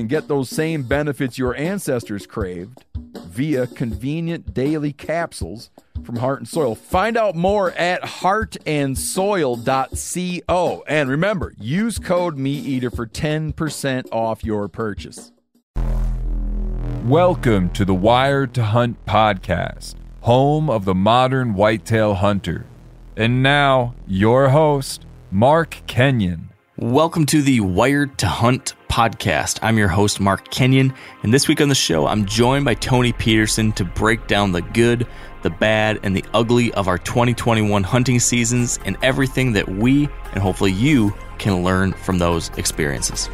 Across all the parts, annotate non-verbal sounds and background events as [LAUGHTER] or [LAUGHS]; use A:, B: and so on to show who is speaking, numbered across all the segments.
A: can get those same benefits your ancestors craved via convenient daily capsules from Heart and Soil. Find out more at heartandsoil.co. And remember, use code MeatEater for 10% off your purchase.
B: Welcome to the Wired to Hunt podcast, home of the modern whitetail hunter. And now, your host, Mark Kenyon.
C: Welcome to the Wired to Hunt podcast. I'm your host, Mark Kenyon, and this week on the show, I'm joined by Tony Peterson to break down the good, the bad, and the ugly of our 2021 hunting seasons and everything that we and hopefully you can learn from those experiences.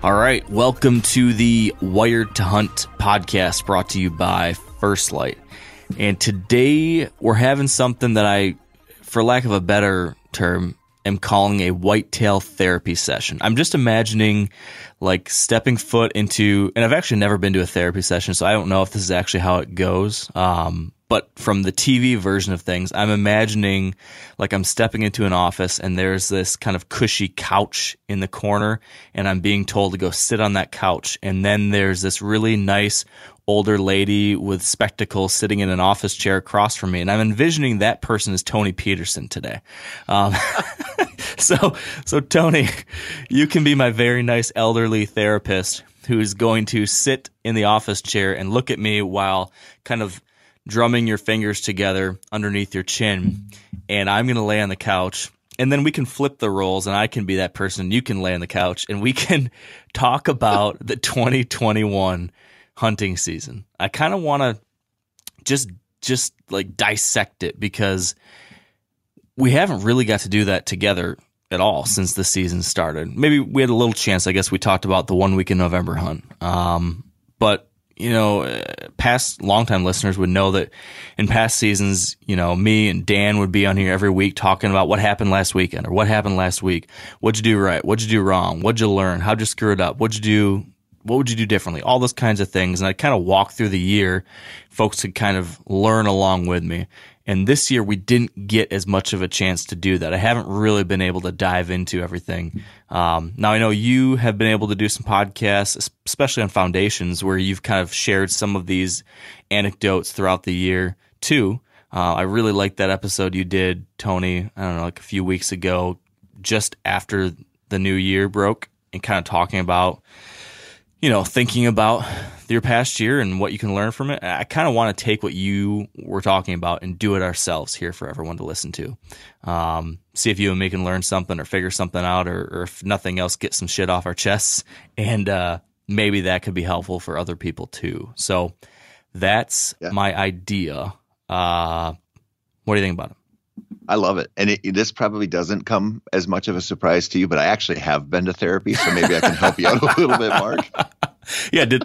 C: All right, welcome to the Wired to Hunt podcast brought to you by First Light. And today we're having something that I, for lack of a better term, am calling a whitetail therapy session. I'm just imagining like stepping foot into, and I've actually never been to a therapy session, so I don't know if this is actually how it goes. Um, but from the TV version of things, I'm imagining like I'm stepping into an office and there's this kind of cushy couch in the corner and I'm being told to go sit on that couch. And then there's this really nice older lady with spectacles sitting in an office chair across from me. And I'm envisioning that person as Tony Peterson today. Um, [LAUGHS] so, so Tony, you can be my very nice elderly therapist who is going to sit in the office chair and look at me while kind of drumming your fingers together underneath your chin, and I'm going to lay on the couch. And then we can flip the roles, and I can be that person. You can lay on the couch, and we can [LAUGHS] talk about the 2021 hunting season. I kind of want to just just like dissect it because we haven't really got to do that together at all since the season started. Maybe we had a little chance. I guess we talked about the one week in November hunt. Um, you know, uh, past longtime listeners would know that in past seasons, you know, me and Dan would be on here every week talking about what happened last weekend or what happened last week. What'd you do right? What'd you do wrong? What'd you learn? How'd you screw it up? What'd you do? What would you do differently? All those kinds of things. And I kind of walk through the year. Folks could kind of learn along with me. And this year we didn't get as much of a chance to do that. I haven't really been able to dive into everything. Um, now I know you have been able to do some podcasts, especially on foundations, where you've kind of shared some of these anecdotes throughout the year too. Uh, I really liked that episode you did, Tony. I don't know, like a few weeks ago, just after the new year broke, and kind of talking about you know, thinking about your past year and what you can learn from it. I kind of want to take what you were talking about and do it ourselves here for everyone to listen to. Um, see if you and me can learn something or figure something out, or, or if nothing else, get some shit off our chests. And uh, maybe that could be helpful for other people too. So that's yeah. my idea. Uh, what do you think about it?
D: I love it. And it, this probably doesn't come as much of a surprise to you, but I actually have been to therapy, so maybe I can help you out a little bit, Mark. [LAUGHS]
C: yeah, did,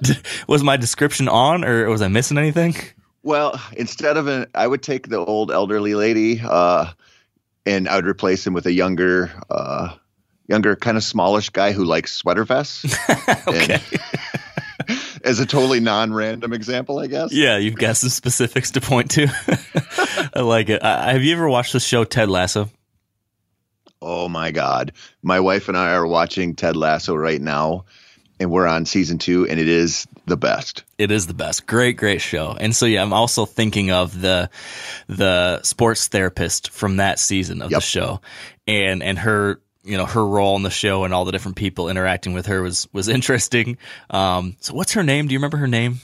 C: was my description on or was I missing anything?
D: Well, instead of an I would take the old elderly lady uh, and I would replace him with a younger uh, younger kind of smallish guy who likes sweater vests. [LAUGHS] okay. And, [LAUGHS] [LAUGHS] as a totally non-random example, I guess.
C: Yeah, you've got some specifics to point to. [LAUGHS] I like it. Uh, have you ever watched the show Ted Lasso?
D: Oh my God. My wife and I are watching Ted Lasso right now. and we're on season two, and it is the best.
C: It is the best. Great, great show. And so yeah, I'm also thinking of the the sports therapist from that season of
D: Yep.
C: the show, and and her you know her role in the show and all the different people interacting with her was was interesting. Um, so what's her name? Do you remember her name?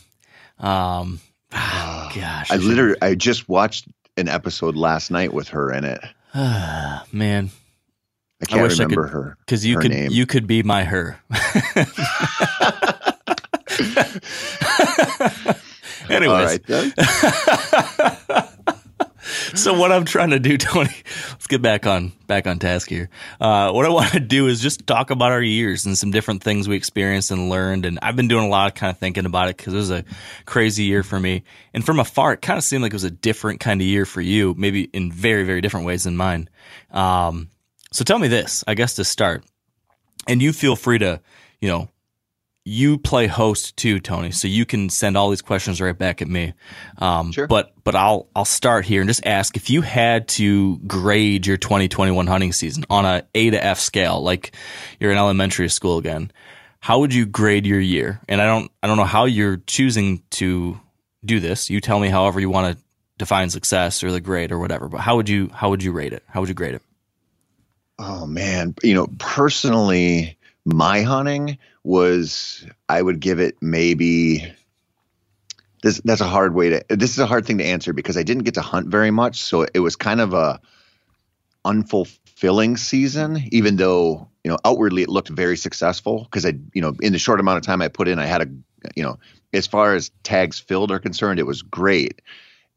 C: Um, ah, [SIGHS] gosh,
D: I literally, I just watched an episode last night with her in it. [SIGHS]
C: man,
D: I can't
C: wish I
D: remember
C: could-
D: her
C: because you
D: her
C: could
D: name.
C: you could be my her. [LAUGHS] [LAUGHS] [LAUGHS]
D: All
C: Anyways,
D: right, then.
C: So what I'm trying to do, [LAUGHS] Tony, let's get back on back on task here. Uh, what I want to do is just talk about our years and some different things we experienced and learned. And I've been doing a lot of kind of thinking about it because it was a crazy year for me. And from afar, it kind of seemed like it was a different kind of year for you, maybe in very very different ways than mine. Um, so tell me this, I guess to start, and you feel free to, you know. You play host too, Tony, so you can send all these questions right back at me. Um,
D: Sure.
C: But but I'll I'll start here and just ask if you had to grade your 2021 hunting season on a A to F scale, like you're in elementary school again. How would you grade your year? And I don't I don't know how you're choosing to do this. You tell me however you want to define success or the grade or whatever. But how would you how would you rate it? How would you grade it?
D: Oh man, you know, personally, my hunting was I would give it maybe this that's a hard way to this is a hard thing to answer because I didn't get to hunt very much, so it was kind of a unfulfilling season even though, you know, outwardly it looked very successful because I, you know, in the short amount of time I put in, I had a, you know, as far as tags filled are concerned, it was great.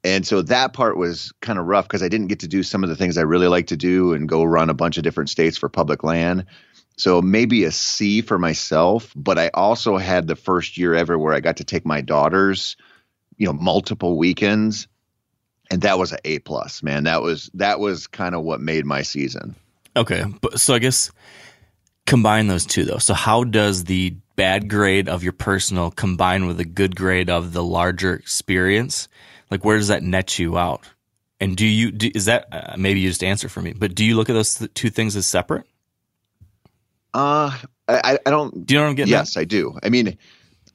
D: And so that part was kind of rough because I didn't get to do some of the things I really like to do and go run a bunch of different states for public land. So maybe a C for myself, but I also had the first year ever where I got to take my daughters, you know, multiple weekends, and that was a A plus. Man, that was that was kind of what made my season.
C: Okay, but so I guess combine those two though. So how does the bad grade of your personal combine with the good grade of the larger experience? Like where does that net you out? And do you do, is that uh, maybe you just answer for me? But do you look at those th- two things as separate?
D: Uh, I, I don't
C: Do you know what I'm getting? at?
D: Yes, I do. I mean,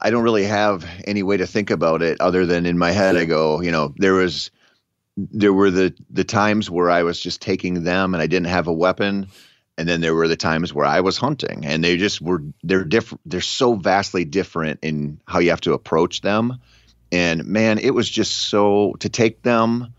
D: I don't really have any way to think about it other than in my head. I go, you know, there was, there were the the times where I was just taking them and I didn't have a weapon, and then there were the times where I was hunting, and they just were they're different. They're so vastly different in how you have to approach them, and man, it was just so to take them.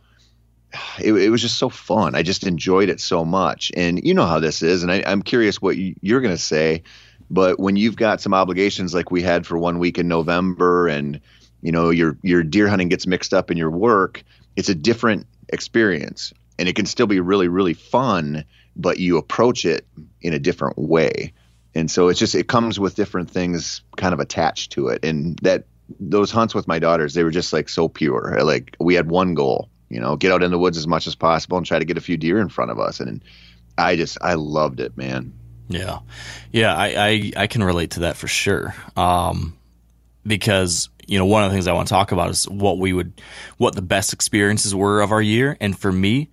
D: It, it was just so fun. I just enjoyed it so much, and you know how this is. And I, I'm curious what you, you're going to say. But when you've got some obligations like we had for one week in November, and you know your your deer hunting gets mixed up in your work, it's a different experience, and it can still be really really fun. But you approach it in a different way, and so it's just it comes with different things kind of attached to it, and that those hunts with my daughters they were just like so pure. Like we had one goal, you know, get out in the woods as much as possible and try to get a few deer in front of us, and I just I loved it, man.
C: Yeah, yeah, I, I I can relate to that for sure. Um, because you know one of the things I want to talk about is what we would, what the best experiences were of our year, and for me,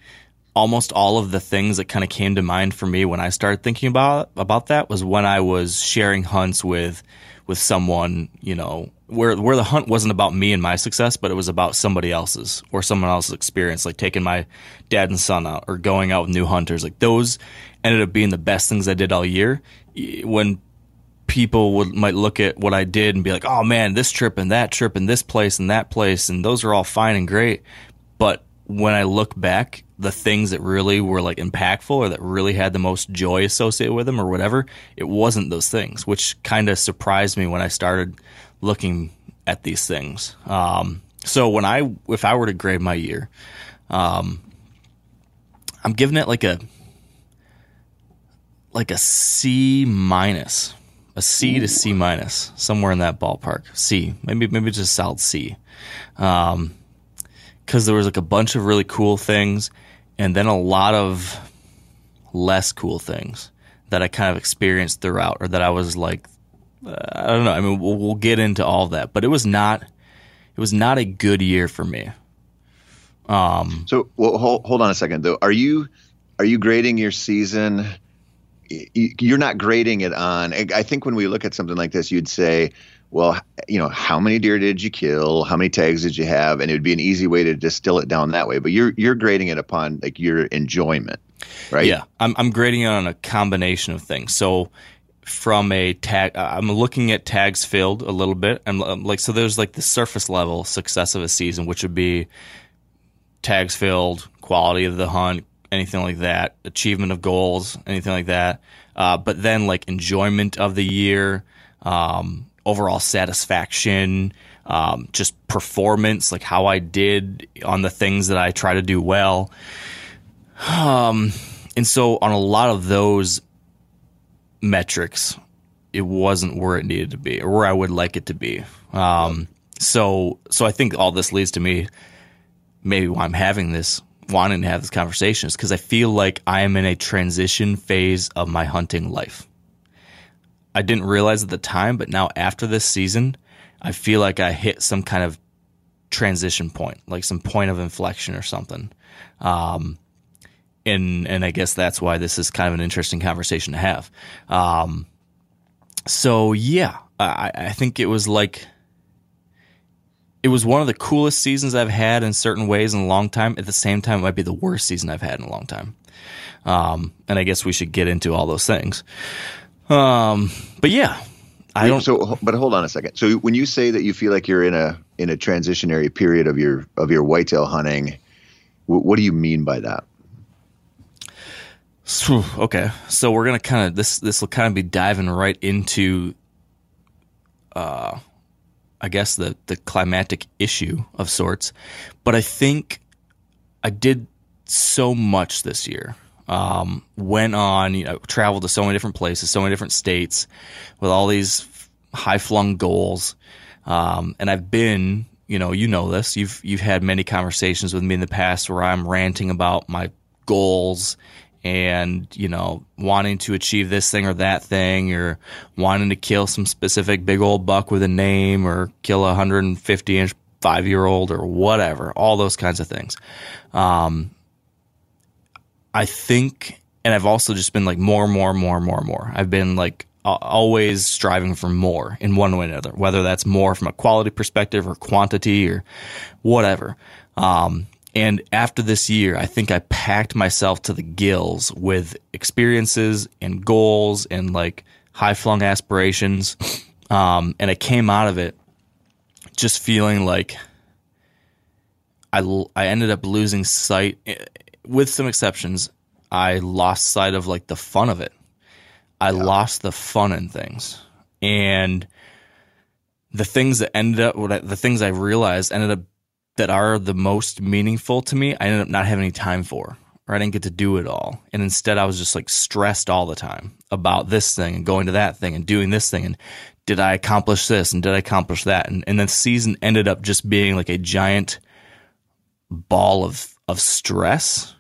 C: almost all of the things that kind of came to mind for me when I started thinking about about that was when I was sharing hunts with with someone, you know, where where the hunt wasn't about me and my success, but it was about somebody else's or someone else's experience, like taking my dad and son out or going out with new hunters. Like those ended up being the best things I did all year. When people would might look at what I did and be like, "Oh man, this trip and that trip and this place and that place and those are all fine and great." But when I look back, the things that really were like impactful or that really had the most joy associated with them or whatever, it wasn't those things, which kind of surprised me when I started looking at these things. Um, so when I, if I were to grade my year, um, I'm giving it like a, like a C minus, a C to C minus, somewhere in that ballpark. C, maybe maybe just solid C, um, because there was like a bunch of really cool things, and then a lot of less cool things that I kind of experienced throughout, or that I was like, uh, I don't know. I mean, we'll, we'll get into all that, but it was not, it was not a good year for me. Um,
D: So, well, hold, hold on a second though. Are you are you grading your season you're not grading it on. I think when we look at something like this, you'd say, well, you know, how many deer did you kill? How many tags did you have? And it would be an easy way to distill it down that way. But you're you're grading it upon like your enjoyment, right?
C: Yeah, I'm I'm grading it on a combination of things. So from a tag, I'm looking at tags filled a little bit. I'm like, so there's like the surface level success of a season, which would be tags filled, quality of the hunt, anything like that, achievement of goals, anything like that. Uh, but then like enjoyment of the year, um, overall satisfaction, um, just performance, like how I did on the things that I try to do well. Um, and so on a lot of those metrics, it wasn't where it needed to be or where I would like it to be. Um, so, so I think all this leads to me maybe why I'm having this, wanting to have this conversation is because I feel like I am in a transition phase of my hunting life. I didn't realize at the time, but now after this season, I feel like I hit some kind of transition point, like some point of inflection or something. Um, and and I guess that's why this is kind of an interesting conversation to have. Um, so yeah, I, I think it was like it was one of the coolest seasons I've had in certain ways in a long time. At the same time, it might be the worst season I've had in a long time. Um, and I guess we should get into all those things. Um, but yeah, I don't.
D: So, but hold on a second. So, when you say that you feel like you're in a in a transitionary period of your of your whitetail hunting, what do you mean by that?
C: Okay, so we're gonna kind of this this will kind of be diving right into, uh, I guess the the climatic issue of sorts, but I think I did so much this year um, went on, you know, traveled to so many different places, so many different states with all these high flung goals. Um, and I've been, you know, you know this. You've you've had many conversations with me in the past where I'm ranting about my goals and you know wanting to achieve this thing or that thing or wanting to kill some specific big old buck with a name or kill a 150 inch five year old or whatever all those kinds of things um, I think, and I've also just been like more, more, more, more, more. I've been like always striving for more in one way or another, whether that's more from a quality perspective or quantity or whatever. Um, and after this year, I think I packed myself to the gills with experiences and goals and like high flung aspirations. Um, and I came out of it just feeling like I, I ended up losing sight with some exceptions, I lost sight of like the fun of it. I yeah. lost the fun in things. And the things that ended up, what I, the things I realized ended up that are the most meaningful to me, I ended up not having any time for, or I didn't get to do it all. And instead, I was just like stressed all the time about this thing and going to that thing and doing this thing. And did I accomplish this and did I accomplish that? And, and the season ended up just being like a giant ball of, of stress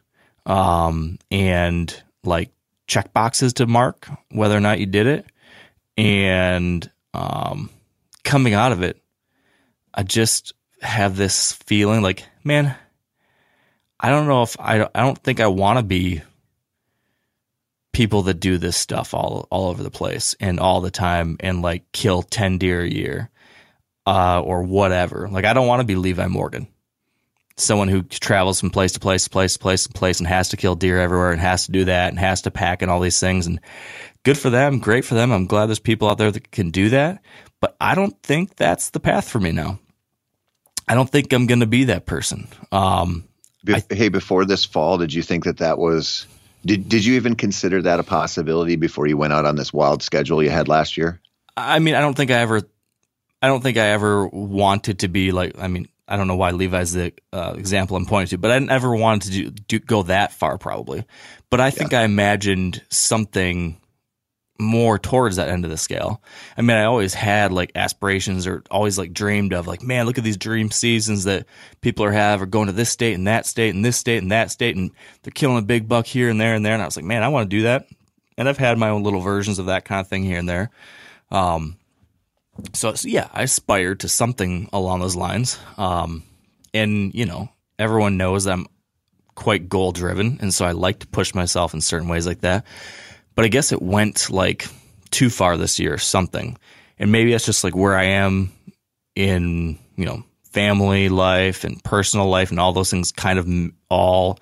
C: um, and like check boxes to mark whether or not you did it. And um, coming out of it, I just have this feeling like, man, I don't know if I, I don't think I want to be people that do this stuff all all over the place and all the time and like kill 10 deer a year uh, or whatever. Like I don't want to be Levi Morgan someone who travels from place to place to place to place to place and has to kill deer everywhere and has to do that and has to pack and all these things and good for them great for them. I'm glad there's people out there that can do that but i don't think that's the path for me now. I don't think i'm going to be that person. Um,
D: I, hey before this fall did you think that that was did, did you even consider that a possibility before you went out on this wild schedule you had last year?
C: I mean i don't think i ever i don't think i ever wanted to be like i mean I don't know why Levi's the uh, example I'm pointing to, but I never wanted to do, do, go that far probably. But I think yeah. I imagined something more towards that end of the scale. I mean, I always had like aspirations or always like dreamed of like, man, look at these dream seasons that people are have or going to this state and that state and this state and that state and they're killing a big buck here and there and there. And I was like, man, I want to do that. And I've had my own little versions of that kind of thing here and there. Um, so, yeah, I aspire to something along those lines. Um, and you know, everyone knows I'm quite goal driven, and so I like to push myself in certain ways like that. but I guess it went like too far this year or something. And maybe that's just like where I am in, you know, family life and personal life and all those things kind of all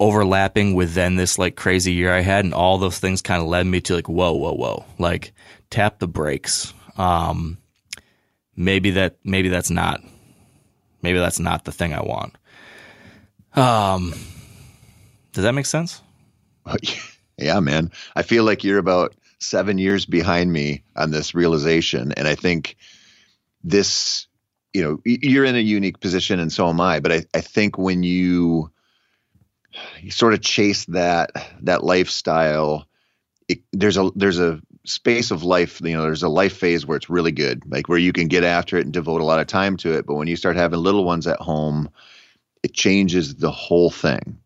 C: overlapping within this like crazy year I had and all those things kind of led me to like whoa whoa whoa like tap the brakes. Um maybe that maybe that's not maybe that's not the thing I want. Um does that make sense? [LAUGHS]
D: Yeah man. I feel like you're about 7 years behind me on this realization and I think this you know you're in a unique position and so am I but I I think when you you sort of chase that that lifestyle it, there's a there's a space of life you know there's a life phase where it's really good like where you can get after it and devote a lot of time to it. But when you start having little ones at home it changes the whole thing.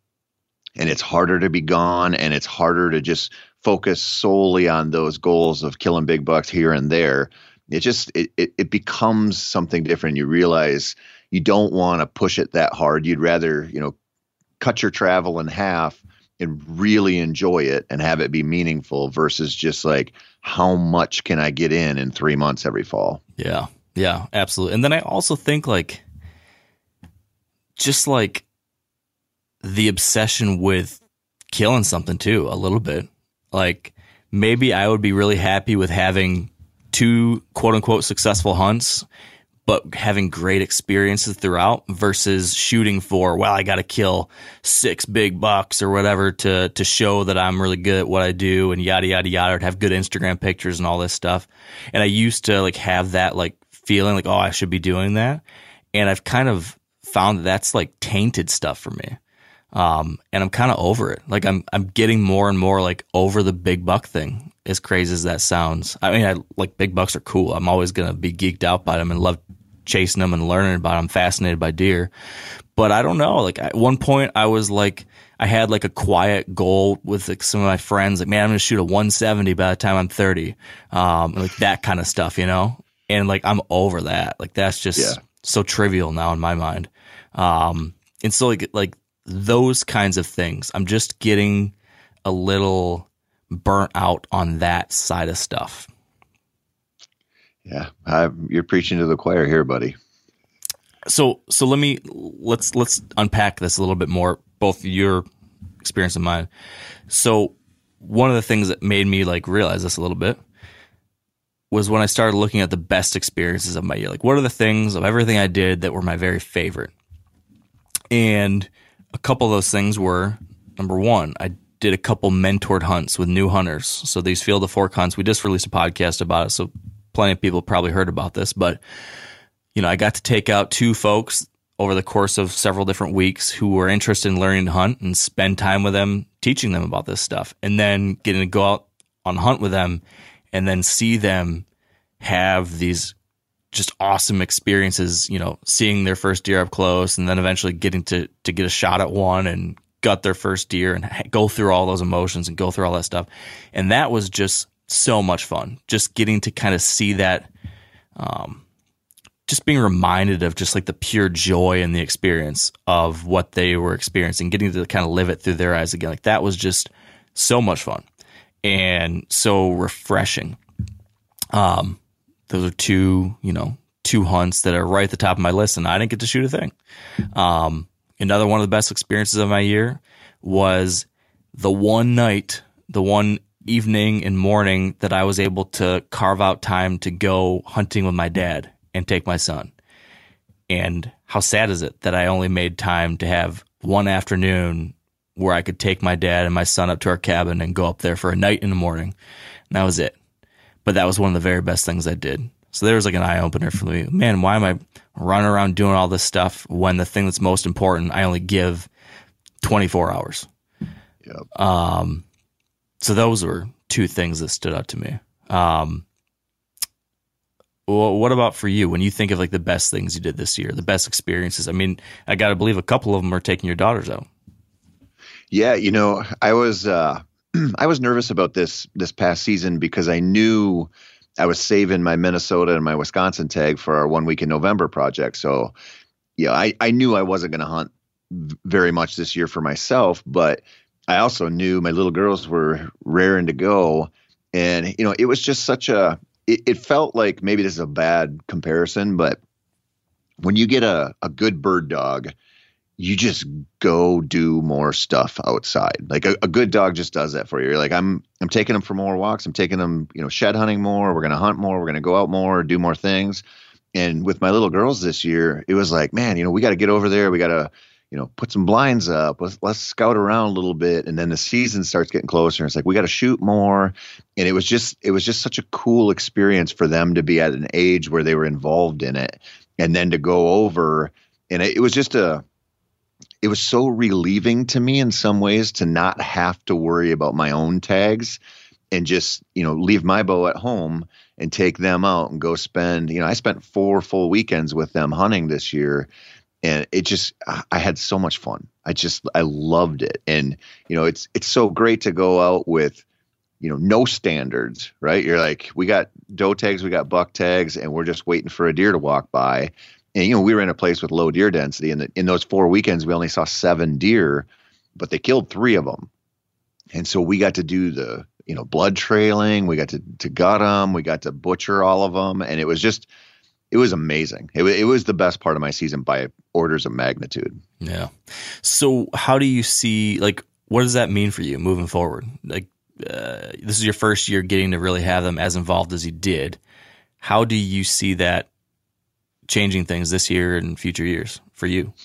D: And it's harder to be gone and it's harder to just focus solely on those goals of killing big bucks here and there. It just it, it, it becomes something different. You realize you don't want to push it that hard. You'd rather you know cut your travel in half and really enjoy it and have it be meaningful versus just like how much can I get in in 3 months every fall.
C: Yeah. Yeah, absolutely. And then I also think like just like the obsession with killing something too a little bit. Like maybe I would be really happy with having two quote unquote successful hunts but having great experiences throughout versus shooting for, well, I got to kill six big bucks or whatever to, to show that I'm really good at what I do and yada, yada, yada, to have good Instagram pictures and all this stuff. And I used to like have that like feeling like, oh, I should be doing that. And I've kind of found that that's like tainted stuff for me. Um, and I'm kind of over it. Like I'm, I'm getting more and more like over the big buck thing. As crazy as that sounds, I mean, I like big bucks are cool. I'm always gonna be geeked out by them and love chasing them and learning about them. Fascinated by deer, but I don't know. Like at one point, I was like, I had like a quiet goal with like some of my friends. Like, man, I'm gonna shoot a 170 by the time I'm 30, um, like that kind of stuff, you know. And like I'm over that. Like that's just yeah. so trivial now in my mind. Um, and so like like those kinds of things. I'm just getting a little burnt out on that side of stuff.
D: Yeah, I, you're preaching to the choir here, buddy.
C: So, so let me let's let's unpack this a little bit more, both your experience and mine. So, one of the things that made me like realize this a little bit was when I started looking at the best experiences of my year. Like, what are the things of everything I did that were my very favorite? And a couple of those things were number one, I did a couple mentored hunts with new hunters. So these field to fork hunts, we just released a podcast about it. So plenty of people probably heard about this, but you know, I got to take out two folks over the course of several different weeks who were interested in learning to hunt and spend time with them, teaching them about this stuff, and then getting to go out on hunt with them and then see them have these just awesome experiences, you know, seeing their first deer up close and then eventually getting to to get a shot at one and gut their first deer and go through all those emotions and go through all that stuff. And that was just so much fun. Just getting to kind of see that, um, just being reminded of just like the pure joy and the experience of what they were experiencing, getting to kind of live it through their eyes again. Like that was just so much fun and so refreshing. Um, those are two, you know, two hunts that are right at the top of my list, and I didn't get to shoot a thing. Um, another one of the best experiences of my year was the one night, the one evening and morning that I was able to carve out time to go hunting with my dad and take my son. And how sad is it that I only made time to have one afternoon where I could take my dad and my son up to our cabin and go up there for a night in the morning. And that was it. But that was one of the very best things I did. So there was like an eye opener for me. Man, why am I running around doing all this stuff when the thing that's most important I only give 24 hours? Yep. Um, so those were two things that stood out to me. Um, well, what about for you when you think of like the best things you did this year, the best experiences? I mean, I got to believe a couple of them are taking your daughters out.
D: Yeah, you know, I was uh, [CLEARS THROAT] I was nervous about this this past season because I knew I was saving my Minnesota and my Wisconsin tag for our one week in November project. So, yeah, I I knew I wasn't going to hunt very much this year for myself, but I also knew my little girls were raring to go. And, you know, it was just such a, it, it felt like maybe this is a bad comparison, but when you get a, a good bird dog, you just go do more stuff outside. Like a, a, good dog just does that for you. You're like, I'm I'm taking them for more walks. I'm taking them, you know, shed hunting more. We're gonna hunt more. We're gonna go out more, do more things. And with my little girls this year, it was like, man, you know, we got to get over there. We got to, you know, put some blinds up. Let's let's scout around a little bit. And then the season starts getting closer. And it's like we got to shoot more. And it was just it was just such a cool experience for them to be at an age where they were involved in it, and then to go over. And it, it was just a it was so relieving to me in some ways to not have to worry about my own tags and just you know leave my bow at home and take them out and go spend you know i spent four full weekends with them hunting this year. And it just i had so much fun. I just i loved it. And you know it's it's so great to go out with you know no standards right? You're like we got doe tags we got buck tags and we're just waiting for a deer to walk by and you know we were in a place with low deer density and in those four weekends we only saw seven deer but they killed three of them and so we got to do the you know blood trailing we got to to gut them we got to butcher all of them and it was just it was amazing. It, it was the best part of my season by orders of magnitude.
C: Yeah. So how do you see like what does that mean for you moving forward? Like uh, this is your first year getting to really have them as involved as you did. How do you see that changing things this year and future years for you? [CLEARS THROAT]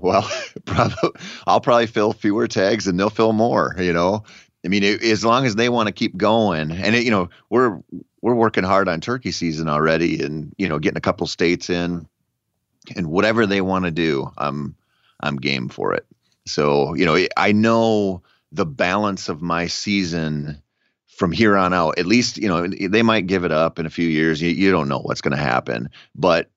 D: Well, [LAUGHS] probably I'll probably fill fewer tags and they'll fill more. You know, I mean, it, as long as they want to keep going, and it, you know, we're we're working hard on turkey season already, and you know, getting a couple states in, and whatever they want to do, I'm I'm game for it. So you know, I know the balance of my season from here on out, at least, you know, they might give it up in a few years. You, you don't know what's going to happen, but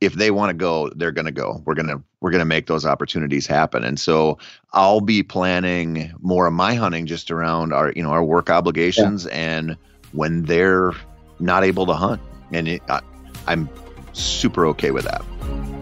D: if they want to go, they're going to go. We're going to we're going to make those opportunities happen. And so I'll be planning more of my hunting just around our, you know, our work obligations yeah. and when they're not able to hunt. And it, I, I'm super okay with that.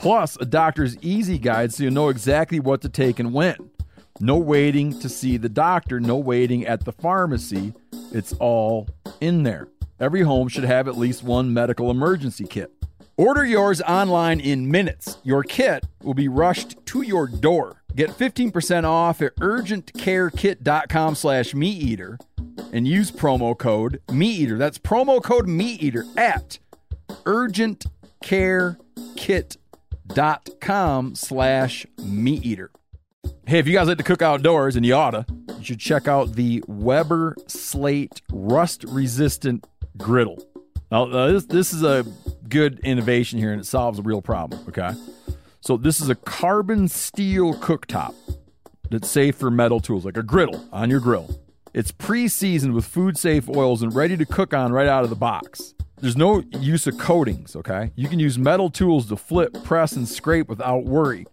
A: Plus, a doctor's easy guide so you know exactly what to take and when. No waiting to see the doctor, no waiting at the pharmacy. It's all in there. Every home should have at least one medical emergency kit. Order yours online in minutes. Your kit will be rushed to your door. Get 15% off at urgentcarekit.com slash meateater and use promo code meateater. That's promo code meateater at urgentcarekit.com slash meat eater. Hey, if you guys like to cook outdoors, and you oughta, you should check out the Weber Slate Rust Resistant Griddle. Now, uh, this, this is a good innovation here, and it solves a real problem, okay? So, this is a carbon steel cooktop that's safe for metal tools, like a griddle on your grill. It's pre seasoned with food safe oils and ready to cook on right out of the box. There's no use of coatings, okay? You can use metal tools to flip, press, and scrape without worry.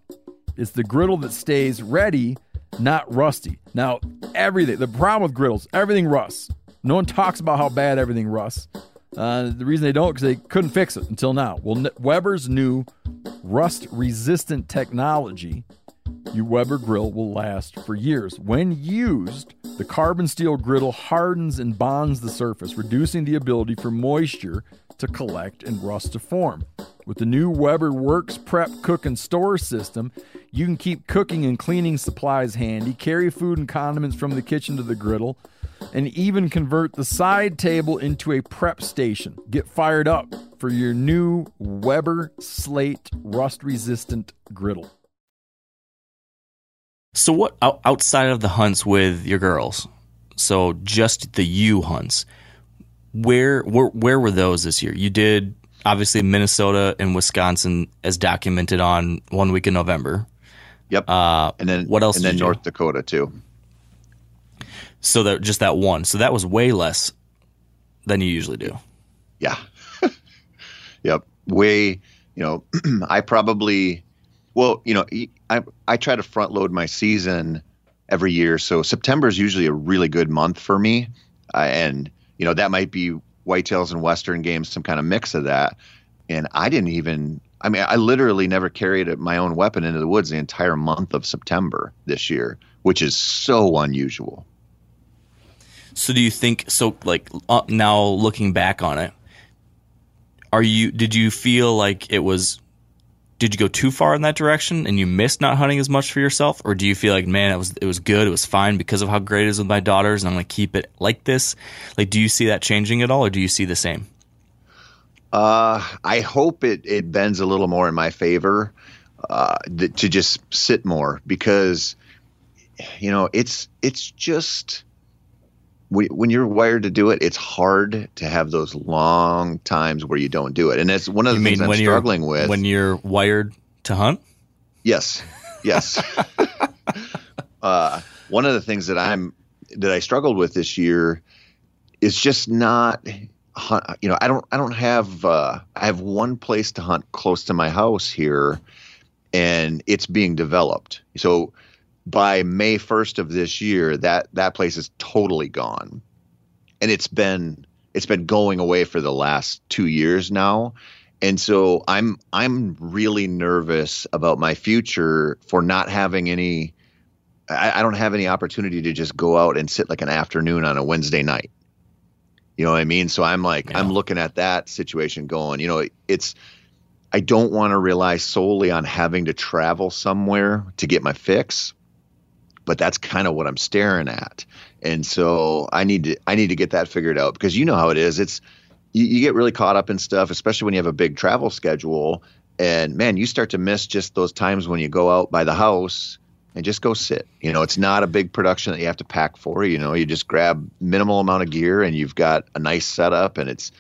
A: It's the griddle that stays ready, not rusty. Now, everything, the problem with griddles, everything rusts. No one talks about how bad everything rusts. Uh, the reason they don't because they couldn't fix it until now. Well, Weber's new rust resistant technology your Weber grill will last for years. When used, the carbon steel griddle hardens and bonds the surface, reducing the ability for moisture to collect and rust to form. With the new Weber Works Prep Cook and Store system, you can keep cooking and cleaning supplies handy, carry food and condiments from the kitchen to the griddle, and even convert the side table into a prep station. Get fired up for your new Weber Slate rust resistant griddle.
C: So what outside of the hunts with your girls? So just the you hunts. Where where where were those this year? You did obviously Minnesota and Wisconsin as documented on one week in November.
D: Yep.
C: Uh,
D: and then
C: what else
D: And
C: did
D: then
C: you do?
D: North Dakota too.
C: so that just that one. So that was way less than you usually do.
D: Yeah. [LAUGHS] yep. Way, you know, [CLEARS THROAT] I probably, well, you know, I, I try to front load my season every year. So September is usually a really good month for me. Uh, and, you know, that might be whitetails and Western games, some kind of mix of that. And I didn't even, I mean, I literally never carried my own weapon into the woods the entire month of September this year, which is so unusual.
C: So do you think so? Like uh, now looking back on it, are you? Did you feel like it was? Did you go too far in that direction and you missed not hunting as much for yourself, or do you feel like man, it was it was good, it was fine because of how great it is with my daughters, and I'm gonna keep it like this? Like, do you see that changing at all, or do you see the same?
D: Uh, I hope it, it bends a little more in my favor uh, th- to just sit more because, you know, it's it's just when, you're wired to do it, it's hard to have those long times where you don't do it, and it's one of the
C: You
D: things I'm struggling with.
C: when you're wired to hunt?
D: Yes, yes. [LAUGHS] uh, one of the things that I'm that I struggled with this year is just not. You know, I don't. I don't have. Uh, I have one place to hunt close to my house here, and it's being developed. So by May first of this year, that that place is totally gone, and it's been it's been going away for the last two years now. And so i'm i'm really nervous about my future for not having any I, I don't have any opportunity to just go out and sit like an afternoon on a wednesday night. You know what i mean? So i'm like i'm looking at that situation going you know it's i don't want to rely solely on having to travel somewhere to get my fix but that's kind of what i'm staring at and so i need to i need to get that figured out because you know how it is it's you, you get really caught up in stuff, especially when you have a big travel schedule. And man, you start to miss just those times when you go out by the house and just go sit. You know, it's not a big production that you have to pack for. You know, you just grab minimal amount of gear and you've got a nice setup, and it's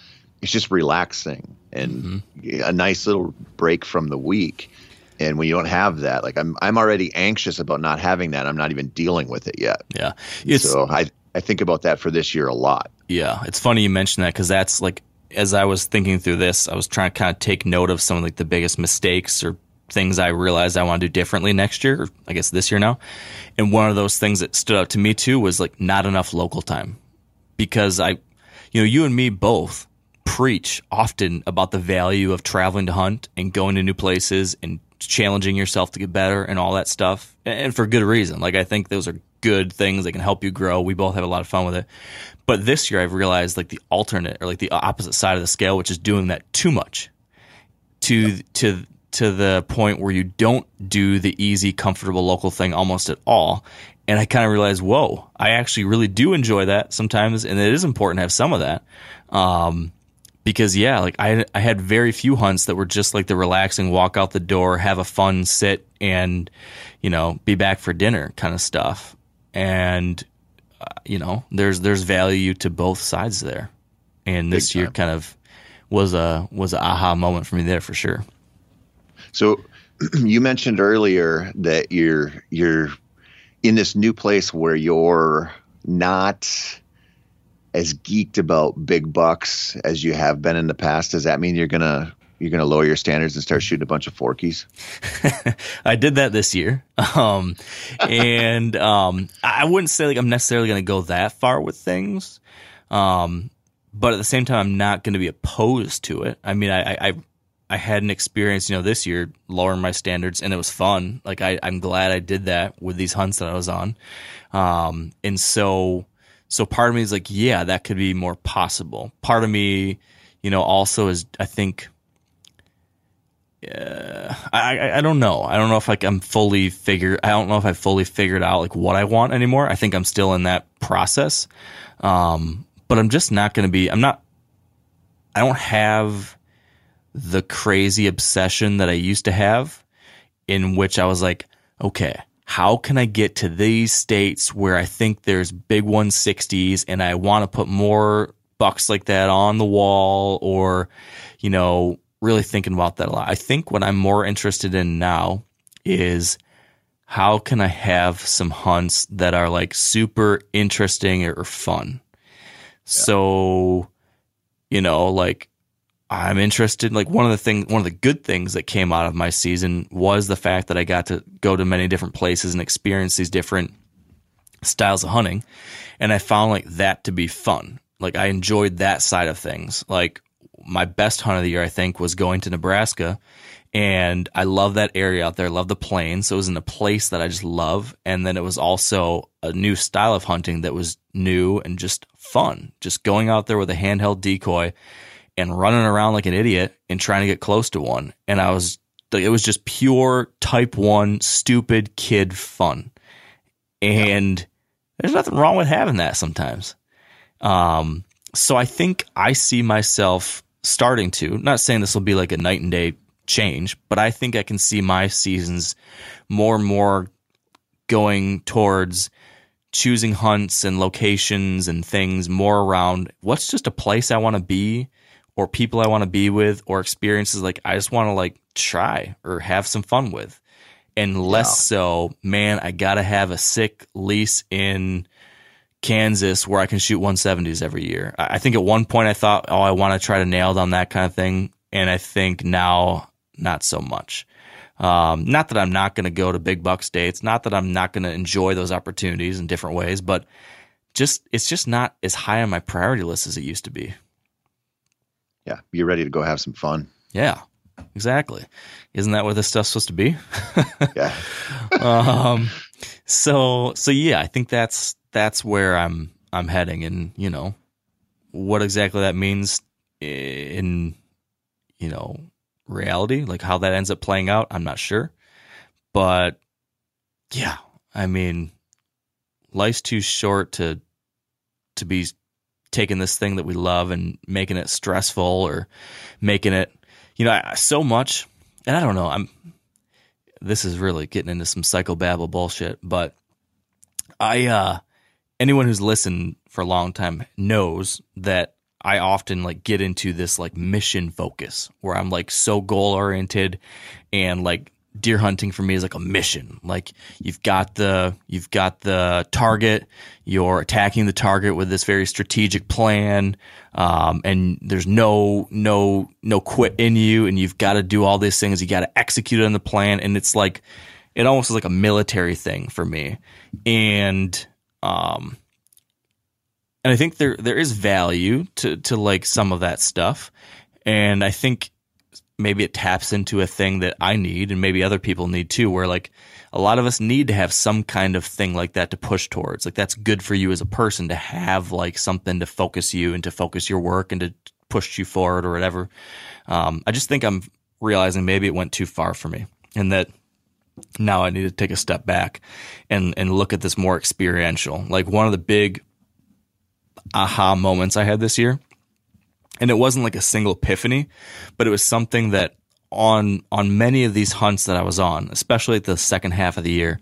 D: it's just relaxing and mm-hmm. a nice little break from the week. And when you don't have that, like I'm I'm already anxious about not having that. I'm not even dealing with it yet.
C: Yeah, it's
D: so I I think about that for this year a lot.
C: Yeah, it's funny you mention that because that's like as I was thinking through this, I was trying to kind of take note of some of like the biggest mistakes or things I realized I want to do differently next year, or I guess this year now. And one of those things that stood out to me too was like not enough local time because I, you know, you and me both preach often about the value of traveling to hunt and going to new places and challenging yourself to get better and all that stuff. And for good reason. Like I think those are good things that can help you grow. We both have a lot of fun with it. But this year I've realized like the alternate or like the opposite side of the scale, which is doing that too much to to to the point where you don't do the easy, comfortable local thing almost at all. And I kind of realized, whoa, I actually really do enjoy that sometimes, and it is important to have some of that. Um, because yeah, like I I had very few hunts that were just like the relaxing walk out the door, have a fun sit, and you know be back for dinner kind of stuff. And uh, you know, there's there's value to both sides there. And this year kind of was a was a aha moment for me there for sure.
D: So [CLEARS THROAT] you mentioned earlier that you're you're in this new place where you're not as geeked about big bucks as you have been in the past. Does that mean you're gonna you're gonna lower your standards and start shooting a bunch of forkies? [LAUGHS]
C: I did that this year. Um, and um, I wouldn't say like I'm necessarily to go that far with things. Um, but at the same time, I'm not to be opposed to it. I mean, I, I, I had an experience, you know, this year lowering my standards, and it was fun. Like I, I'm glad I did that with these hunts that I was on. Um, and so, so part of me is like, yeah, that could be more possible. Part of me, you know, also is I think. Uh, I, I don't know. I don't know if like I'm fully figured. I don't know if I fully figured out like what I want anymore. I think I'm still in that process. Um, but I'm just not going to be. I'm not. I don't have the crazy obsession that I used to have, in which I was like, okay, how can I get to these states where I think there's big 160s and I want to put more bucks like that on the wall or, you know, really thinking about that a lot. I think what I'm more interested in now is how can I have some hunts that are like super interesting or fun? Yeah. So, you know, like I'm interested. Like one of the things, one of the good things that came out of my season was the fact that I got to go to many different places and experience these different styles of hunting. And I found like that to be fun. Like I enjoyed that side of things. Like my best hunt of the year, I think, was going to Nebraska. And I love that area out there. I love the plains. So it was in a place that I just love. And then it was also a new style of hunting that was new and just fun. Just going out there with a handheld decoy and running around like an idiot and trying to get close to one. And I was, it was just pure type one, stupid kid fun. And yeah. there's nothing wrong with having that sometimes. Um, so I think I see myself starting to, not saying this will be like a night and day change, but I think I can see my seasons more and more going towards choosing hunts and locations and things more around what's just a place I want to be or people I want to be with or experiences like I just want to like try or have some fun with. And less yeah. so, man, I got to have a sick lease in Kansas where I can shoot 170s every year. I think at one point I thought, oh, I want to try to nail down that kind of thing. And I think now, not so much. Um, not that I'm not going to go to big buck states, not that I'm not going to enjoy those opportunities in different ways, but just it's just not as high on my priority list as it used to be
D: yeah, you're ready to go have some fun.
C: Yeah, exactly. Isn't that what this stuff's supposed to be? [LAUGHS]
D: yeah.
C: um. So so yeah, I think that's that's where I'm I'm heading, and you know what exactly that means in you know reality, like how that ends up playing out. I'm not sure, but yeah, I mean, life's too short to to be taking this thing that we love and making it stressful or making it, you know, so much. And I don't know. I'm. This is really getting into some psychobabble bullshit, but I. uh Anyone who's listened for a long time knows that I often like get into this like mission focus where I'm like so goal oriented and like deer hunting for me is like a mission. Like you've got the you've got the target, you're attacking the target with this very strategic plan, um, and there's no no no quit in you, and you've got to do all these things. You got to execute on the plan, and it's like it almost is like a military thing for me, and um, and I think there there is value to to like some of that stuff, and I think maybe it taps into a thing that I need and maybe other people need too, where like a lot of us need to have some kind of thing like that to push towards. Like that's good for you as a person to have like something to focus you and to focus your work and to push you forward or whatever. Um, I just think I'm realizing maybe it went too far for me and that now I need to take a step back and, and look at this more experiential. Like one of the big aha moments I had this year and it wasn't like a single epiphany, but it was something that on on many of these hunts that I was on, especially at the second half of the year.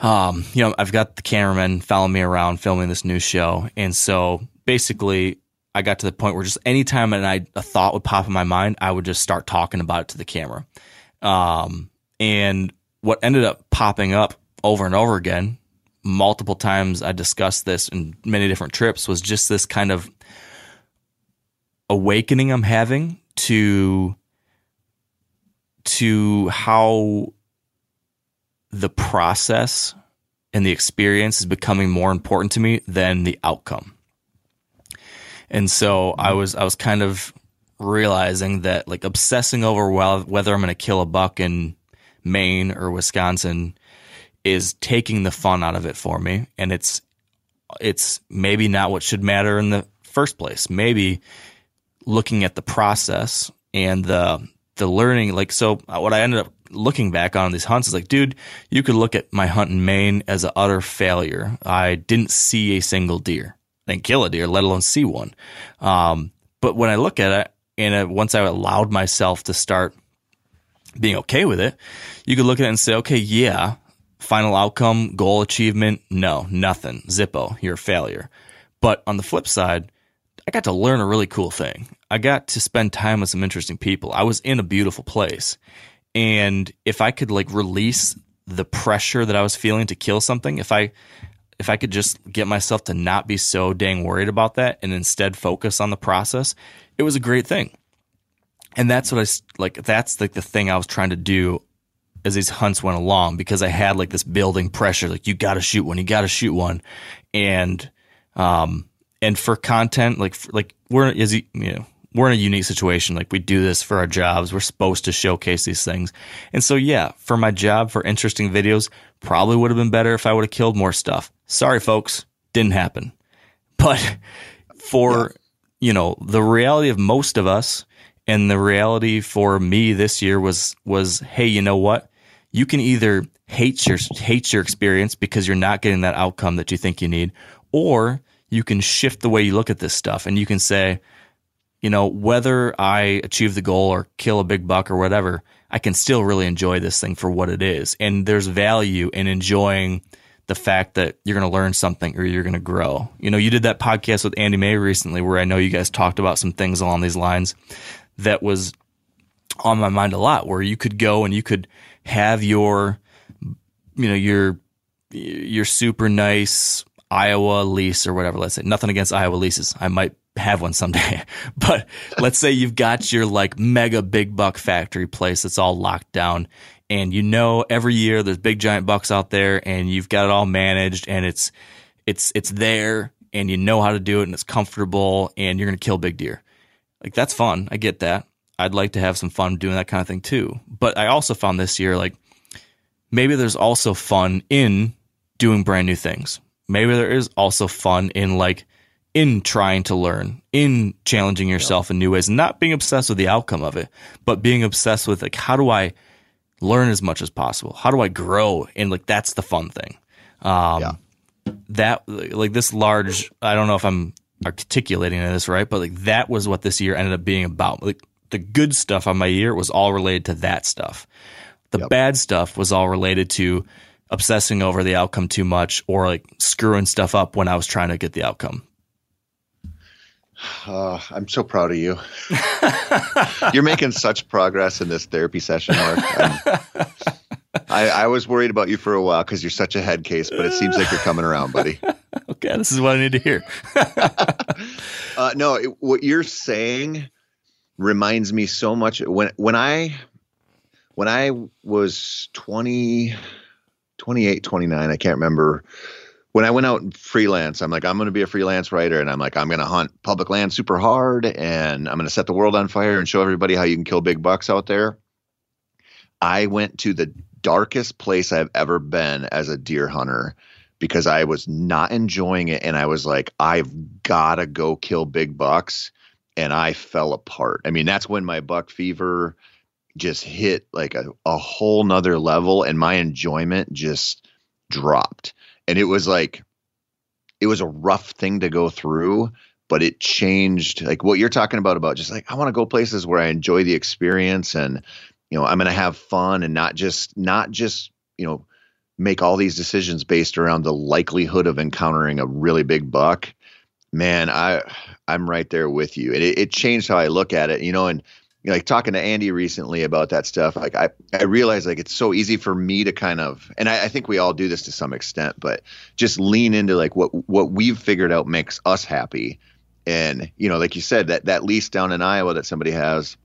C: Um, you know, I've got the cameraman following me around filming this new show, and so basically, I got to the point where just anytime an I, a thought would pop in my mind, I would just start talking about it to the camera. Um, and what ended up popping up over and over again, multiple times I discussed this in many different trips, was just this kind of awakening I'm having to to how the process and the experience is becoming more important to me than the outcome. And so I mm-hmm. was I was kind of realizing that like obsessing over well, whether I'm going to kill a buck in Maine or Wisconsin is taking the fun out of it for me. And it's, it's maybe not what should matter in the first place. Maybe looking at the process and the, the learning, like, so what I ended up looking back on these hunts is like, dude, you could look at my hunt in Maine as an utter failure. I didn't see a single deer. I didn't kill a deer, let alone see one. Um, but when I look at it, and uh, once I allowed myself to start being okay with it, you could look at it and say, okay, yeah, final outcome, goal achievement, no, nothing, Zippo, you're a failure. But on the flip side, I got to learn a really cool thing. I got to spend time with some interesting people. I was in a beautiful place. And if I could like release the pressure that I was feeling to kill something, if I if I could just get myself to not be so dang worried about that and instead focus on the process, it was a great thing. And that's what I like that's like the thing I was trying to do as these hunts went along because I had like this building pressure like you got to shoot one, you got to shoot one. And um and for content like like we're is you know we're in a unique situation. Like we do this for our jobs. We're supposed to showcase these things. And so, yeah, for my job, for interesting videos, probably would have been better if I would have killed more stuff. Sorry, folks. Didn't happen. But [LAUGHS] for, you know, the reality of most of us and the reality for me this year was, was, hey, you know what? You can either hate your, hate your experience because you're not getting that outcome that you think you need, or you can shift the way you look at this stuff and you can say, you know, whether I achieve the goal or kill a big buck or whatever, I can still really enjoy this thing for what it is. And there's value in enjoying the fact that you're going to learn something or you're going to grow. You know, you did that podcast with Andy May recently where I know you guys talked about some things along these lines that was on my mind a lot where you could go and you could have your you know, your your super nice Iowa lease or whatever, let's say. Nothing against Iowa leases. I might have one someday. [LAUGHS] but let's say you've got your like mega big buck factory place that's all locked down and you know every year there's big giant bucks out there and you've got it all managed and it's it's it's there and you know how to do it and it's comfortable and you're going to kill big deer. Like that's fun. I get that. I'd like to have some fun doing that kind of thing too. But I also found this year like maybe there's also fun in doing brand new things. Maybe there is also fun in like in trying to learn, in challenging yourself in new ways, not being obsessed with the outcome of it, but being obsessed with like, how do I learn as much as possible? How do I grow? And like, that's the fun thing. Um, yeah. that like this large, I don't know if I'm articulating this right, but like that was what this year ended up being about. Like the good stuff on my year was all related to that stuff. The yep. bad stuff was all related to obsessing over the outcome too much or like screwing stuff up when I was trying to get the outcome.
D: Oh, I'm so proud of you. [LAUGHS] You're making such progress in this therapy session, Mark. [LAUGHS] I, I was worried about you for a while because you're such a head case, but it seems like you're coming around, buddy. [LAUGHS]
C: okay, this is what I need to hear.
D: uh, no, it, what you're saying reminds me so much when when I when I was 20, 28, 29, I can't remember when I went out and freelance, I'm like, I'm going to be a freelance writer, and I'm like, I'm going to hunt public land super hard, and I'm going to set the world on fire and show everybody how you can kill big bucks out there. I went to the darkest place I've ever been as a deer hunter because I was not enjoying it, and I was like, I've got to go kill big bucks, and I fell apart. I mean, that's when my buck fever just hit like a, a whole nother level, and my enjoyment just dropped. And it was like it was a rough thing to go through but it changed like what you're talking about about just like i want to go places where i enjoy the experience and you know i'm going to have fun and not just not just you know make all these decisions based around the likelihood of encountering a really big buck. Man i i'm right there with you. It, it changed how i look at it you know and you know, like talking to Andy recently about that stuff, like I, I realize like it's so easy for me to kind of, and I, I, think we all do this to some extent, but just lean into like what what we've figured out makes us happy. And you know, like you said, that that lease down in Iowa that somebody has,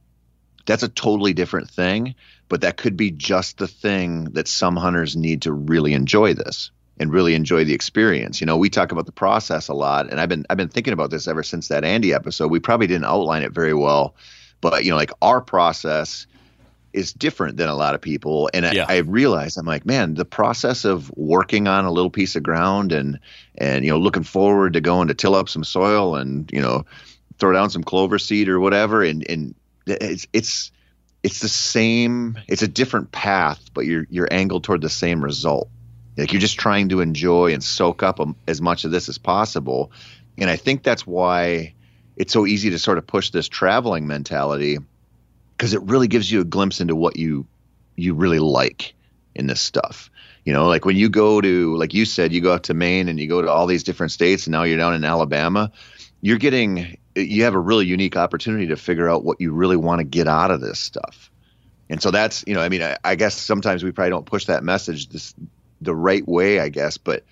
D: that's a totally different thing. But that could be just the thing that some hunters need to really enjoy this and really enjoy the experience. You know, we talk about the process a lot, and I've been I've been thinking about this ever since that Andy episode. We probably didn't outline it very well but you know, like our process is different than a lot of people. And
C: Yeah.
D: I, I realized I'm like, man, the process of working on a little piece of ground and and you know looking forward to going to till up some soil and you know throw down some clover seed or whatever, and and it's it's it's the same. It's a different path, but you're you're angled toward the same result. Like you're just trying to enjoy and soak up um, as much of this as possible. And I think that's why it's so easy to sort of push this traveling mentality because it really gives you a glimpse into what you you really like in this stuff. You know, like when you go to, like you said, you go out to Maine and you go to all these different states, and now you're down in Alabama. You're getting, you have a really unique opportunity to figure out what you really want to get out of this stuff. And so that's, you know, I mean, I, I guess sometimes we probably don't push that message this the right way, I guess, but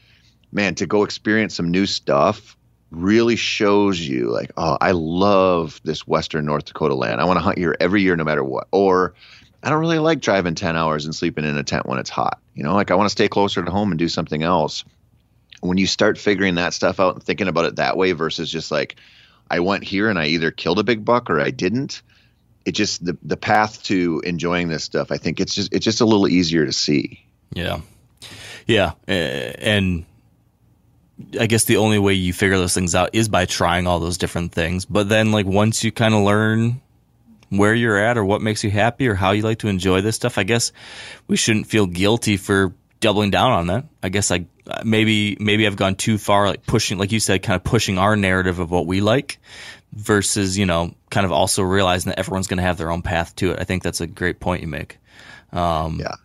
D: man, to go experience some new stuff really shows you like, oh, I love this Western North Dakota land. I want to hunt here every year, no matter what. Or I don't really like driving 10 hours and sleeping in a tent when it's hot. You know, like I want to stay closer to home and do something else. When you start figuring that stuff out and thinking about it that way versus just like, I went here and I either killed a big buck or I didn't. It just the the path to enjoying this stuff. I think it's just it's just a little easier to see.
C: Yeah. Yeah. And I guess the only way you figure those things out is by trying all those different things. But then, like, once you kind of learn where you're at or what makes you happy or how you like to enjoy this stuff, I guess we shouldn't feel guilty for doubling down on that. I guess I maybe maybe I've gone too far, like pushing, like you said, kind of pushing our narrative of what we like versus you know kind of also realizing that everyone's going to have their own path to it. I think that's a great point you make. Um,
D: Yeah.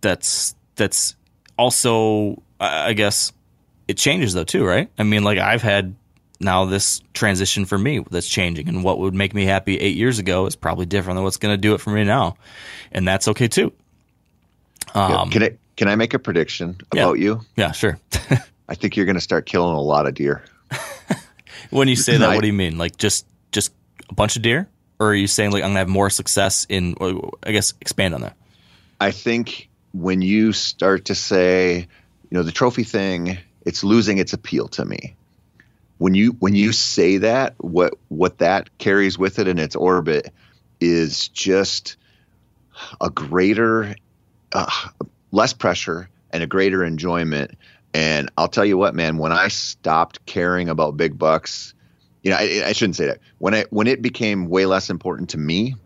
C: that's that's also I I guess it changes though too, right? I mean, like I've had now this transition for me that's changing, and what would make me happy eight years ago is probably different than what's going to do it for me now, and that's okay too.
D: Yeah. Um, can I can I make a prediction
C: yeah.
D: about you?
C: Yeah, sure. [LAUGHS]
D: I think you're going to start killing a lot of deer.
C: when you say that,
D: I-
C: what do you mean? Like just just a bunch of deer, or are you saying like I'm gonna have more success in? Uh, I guess expand on that.
D: I think when you start to say, you know, the trophy thing, it's losing its appeal to me. When you when you say that, what what that carries with it in its orbit is just a greater, uh, less pressure and a greater enjoyment. And I'll tell you what, man, when I stopped caring about big bucks, you know, I, I shouldn't say that. When I when it became way less important to me,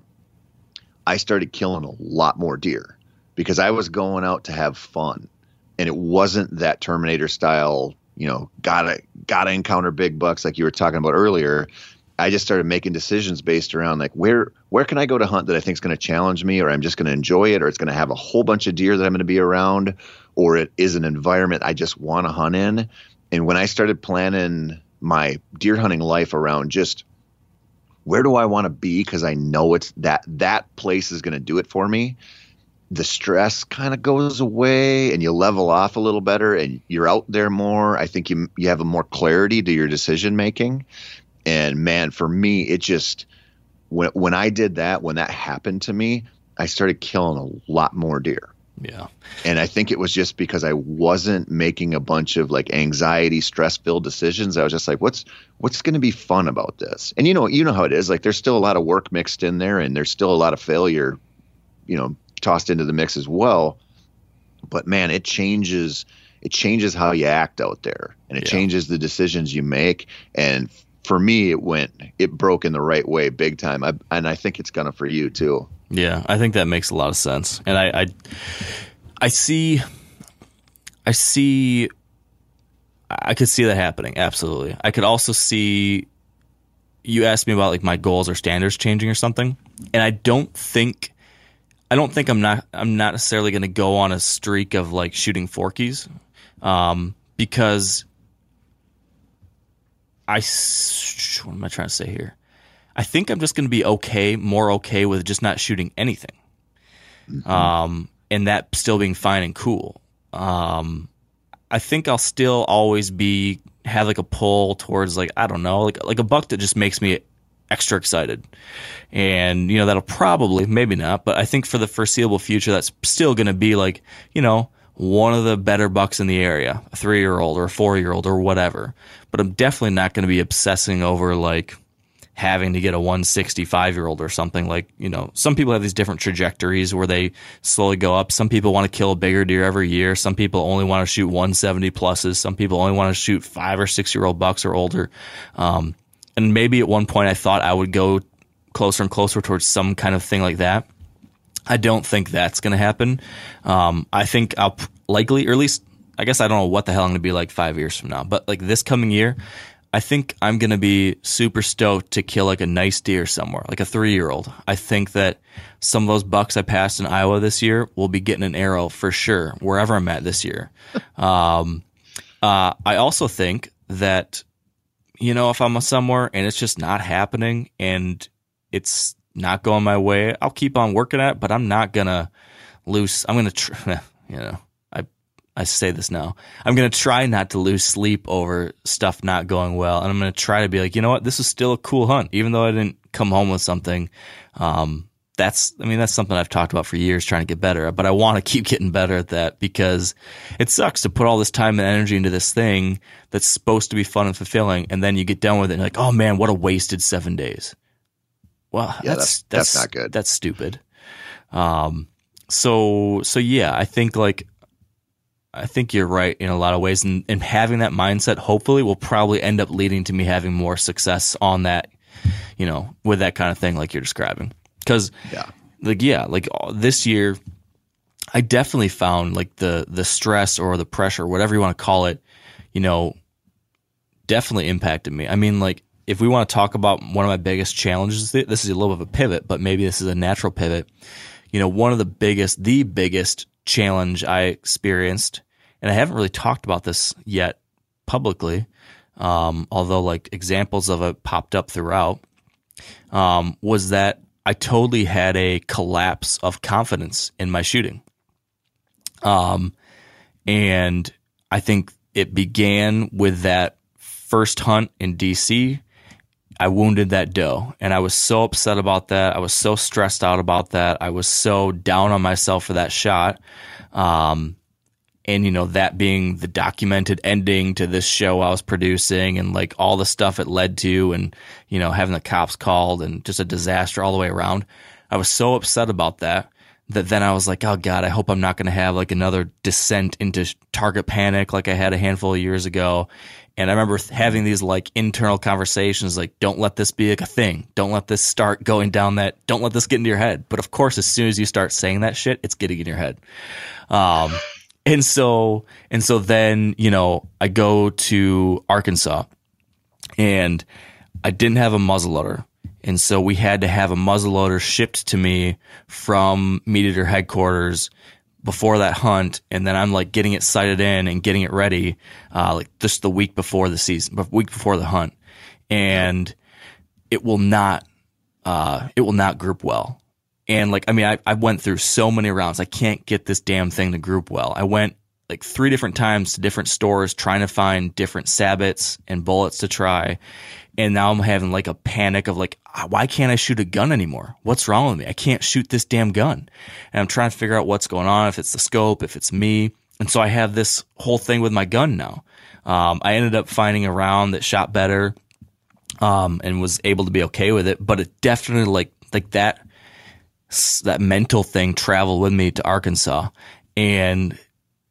D: I started killing a lot more deer because I was going out to have fun, and it wasn't that Terminator style. You know, gotta gotta encounter big bucks like you were talking about earlier. I just started making decisions based around like where where can I go to hunt that I think is going to challenge me, or I'm just going to enjoy it, or it's going to have a whole bunch of deer that I'm going to be around, or it is an environment I just want to hunt in. And when I started planning my deer hunting life around just where do I want to be because I know it's that that place is going to do it for me. The stress kind of goes away and you level off a little better and you're out there more. I think you you have a more clarity to your decision making. And man, for me, it just when when I did that, when that happened to me, I started killing a lot more deer.
C: Yeah.
D: And I think it was just because I wasn't making a bunch of like anxiety, stress filled decisions. I was just like, what's what's going to be fun about this? And you know, you know how it is. Like there's still a lot of work mixed in there, and there's still a lot of failure, you know, tossed into the mix as well. But man, it changes. It changes how you act out there, and it
C: Yeah.
D: changes the decisions you make. And for me, it went, it broke in the right way, big time. I, and I think it's gonna for you too.
C: Yeah, I think that makes a lot of sense, and I, I, I see, I see, I could see that happening. Absolutely, I could also see. You asked me about like my goals or standards changing or something, and I don't think, I don't think I'm not I'm not necessarily going to go on a streak of like shooting forkies, um, because I what am I trying to say here? I think I'm just going to be okay, more okay with just not shooting anything, um, and that still being fine and cool. Um, I think I'll still always be have like a pull towards like I don't know, like like a buck that just makes me extra excited, and you know that'll probably maybe not, but I think for the foreseeable future that's still going to be like you know one of the better bucks in the area, a three year old or a four year old or whatever. But I'm definitely not going to be obsessing over like having to get a 165 year old or something like you know some people have these different trajectories where they slowly go up. Some people want to kill a bigger deer every year. Some people only want to shoot 170 pluses. Some people only want to shoot five or six year old bucks or older. Um, and maybe at one point i thought i would go closer and closer towards some kind of thing like that i don't think that's going to happen um, i think i'll likely or at least i guess i don't know what the hell i'm going to be like five years from now but like this coming year I think I'm going to be super stoked to kill like a nice deer somewhere, like a three year old. I think that some of those bucks I passed in Iowa this year will be getting an arrow for sure, wherever I'm at this year. [LAUGHS] um, uh, I also think that, you know, if I'm somewhere and it's just not happening and it's not going my way, I'll keep on working at it, but I'm not going to lose. I'm going to, tr- [LAUGHS] you know, I I say this now. I'm going to try not to lose sleep over stuff not going well. And I'm going to try to be like, you know what? This is still a cool hunt, even though I didn't come home with something. Um, that's, I mean, that's something I've talked about for years trying to get better, at, but I want to keep getting better at that because it sucks to put all this time and energy into this thing that's supposed to be fun and fulfilling. And then you get done with it and like, oh man, what a wasted seven days. Well,
D: Yeah,
C: that's,
D: that's- that's not good.
C: That's stupid. Um, so, so yeah, I think like, I think you're right in a lot of ways, and, and having that mindset hopefully will probably end up leading to me having more success on that, you know, with that kind of thing like you're describing. Because,
D: Yeah.
C: like, yeah, like uh, this year, I definitely found like the the stress or the pressure, whatever you want to call it, you know, definitely impacted me. I mean, like, if we want to talk about one of my biggest challenges, this is a little bit of a pivot, but maybe this is a natural pivot. You know, one of the biggest, the biggest challenge I experienced, and I haven't really talked about this yet publicly, um, although like examples of it popped up throughout, um, was that I totally had a collapse of confidence in my shooting. Um, and I think it began with that first hunt in DC. I wounded that doe and I was so upset about that. I was so stressed out about that. I was so down on myself for that shot. Um, and you know, that being the documented ending to this show I was producing and like all the stuff it led to and, you know, having the cops called and just a disaster all the way around. I was so upset about that that then I was like, oh God, I hope I'm not going to have like another descent into target panic like I had a handful of years ago. And I remember having these like internal conversations like, don't let this be like a thing. Don't let this start going down that, don't let this get into your head. But of course, as soon as you start saying that shit, it's getting in your head. Um, and so, and so then, you know, I go to Arkansas and I didn't have a muzzleloader. And so we had to have a muzzleloader shipped to me from MeatEater headquarters before that hunt. And then I'm like getting it sighted in and getting it ready, uh, like just the week before the season, week before the hunt. And it will not, uh, it will not group well. And like, I mean, I, I went through so many rounds. I can't get this damn thing to group well. I went like three different times to different stores trying to find different sabots and bullets to try. And now I'm having like a panic of like, "Ah, why can't I shoot a gun anymore? What's wrong with me? I can't shoot this damn gun. And I'm trying to figure out what's going on, if it's the scope, if it's me. And so I have this whole thing with my gun now. Um, I ended up finding a round that shot better, um, and was able to be okay with it. But it definitely like, like that, that mental thing traveled with me to Arkansas. And,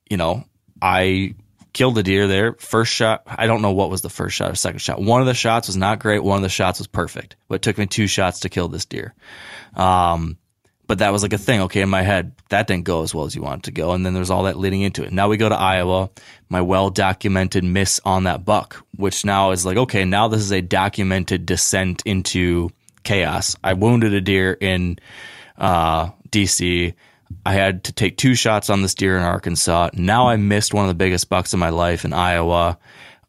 C: you know, I killed a deer there. First shot, I don't know what was the first shot or second shot. One of the shots was not great. One of the shots was perfect, but it took me two shots to kill this deer. Um, but that was like a thing. Okay, in my head, that didn't go as well as you want it to go. And then there's all that leading into it. Now we go to Iowa, my well documented miss on that buck, which now is like, okay, now this is a documented descent into chaos. I wounded a deer in uh, DC. I had to take two shots on this deer in Arkansas. Now I missed one of the biggest bucks of my life in Iowa,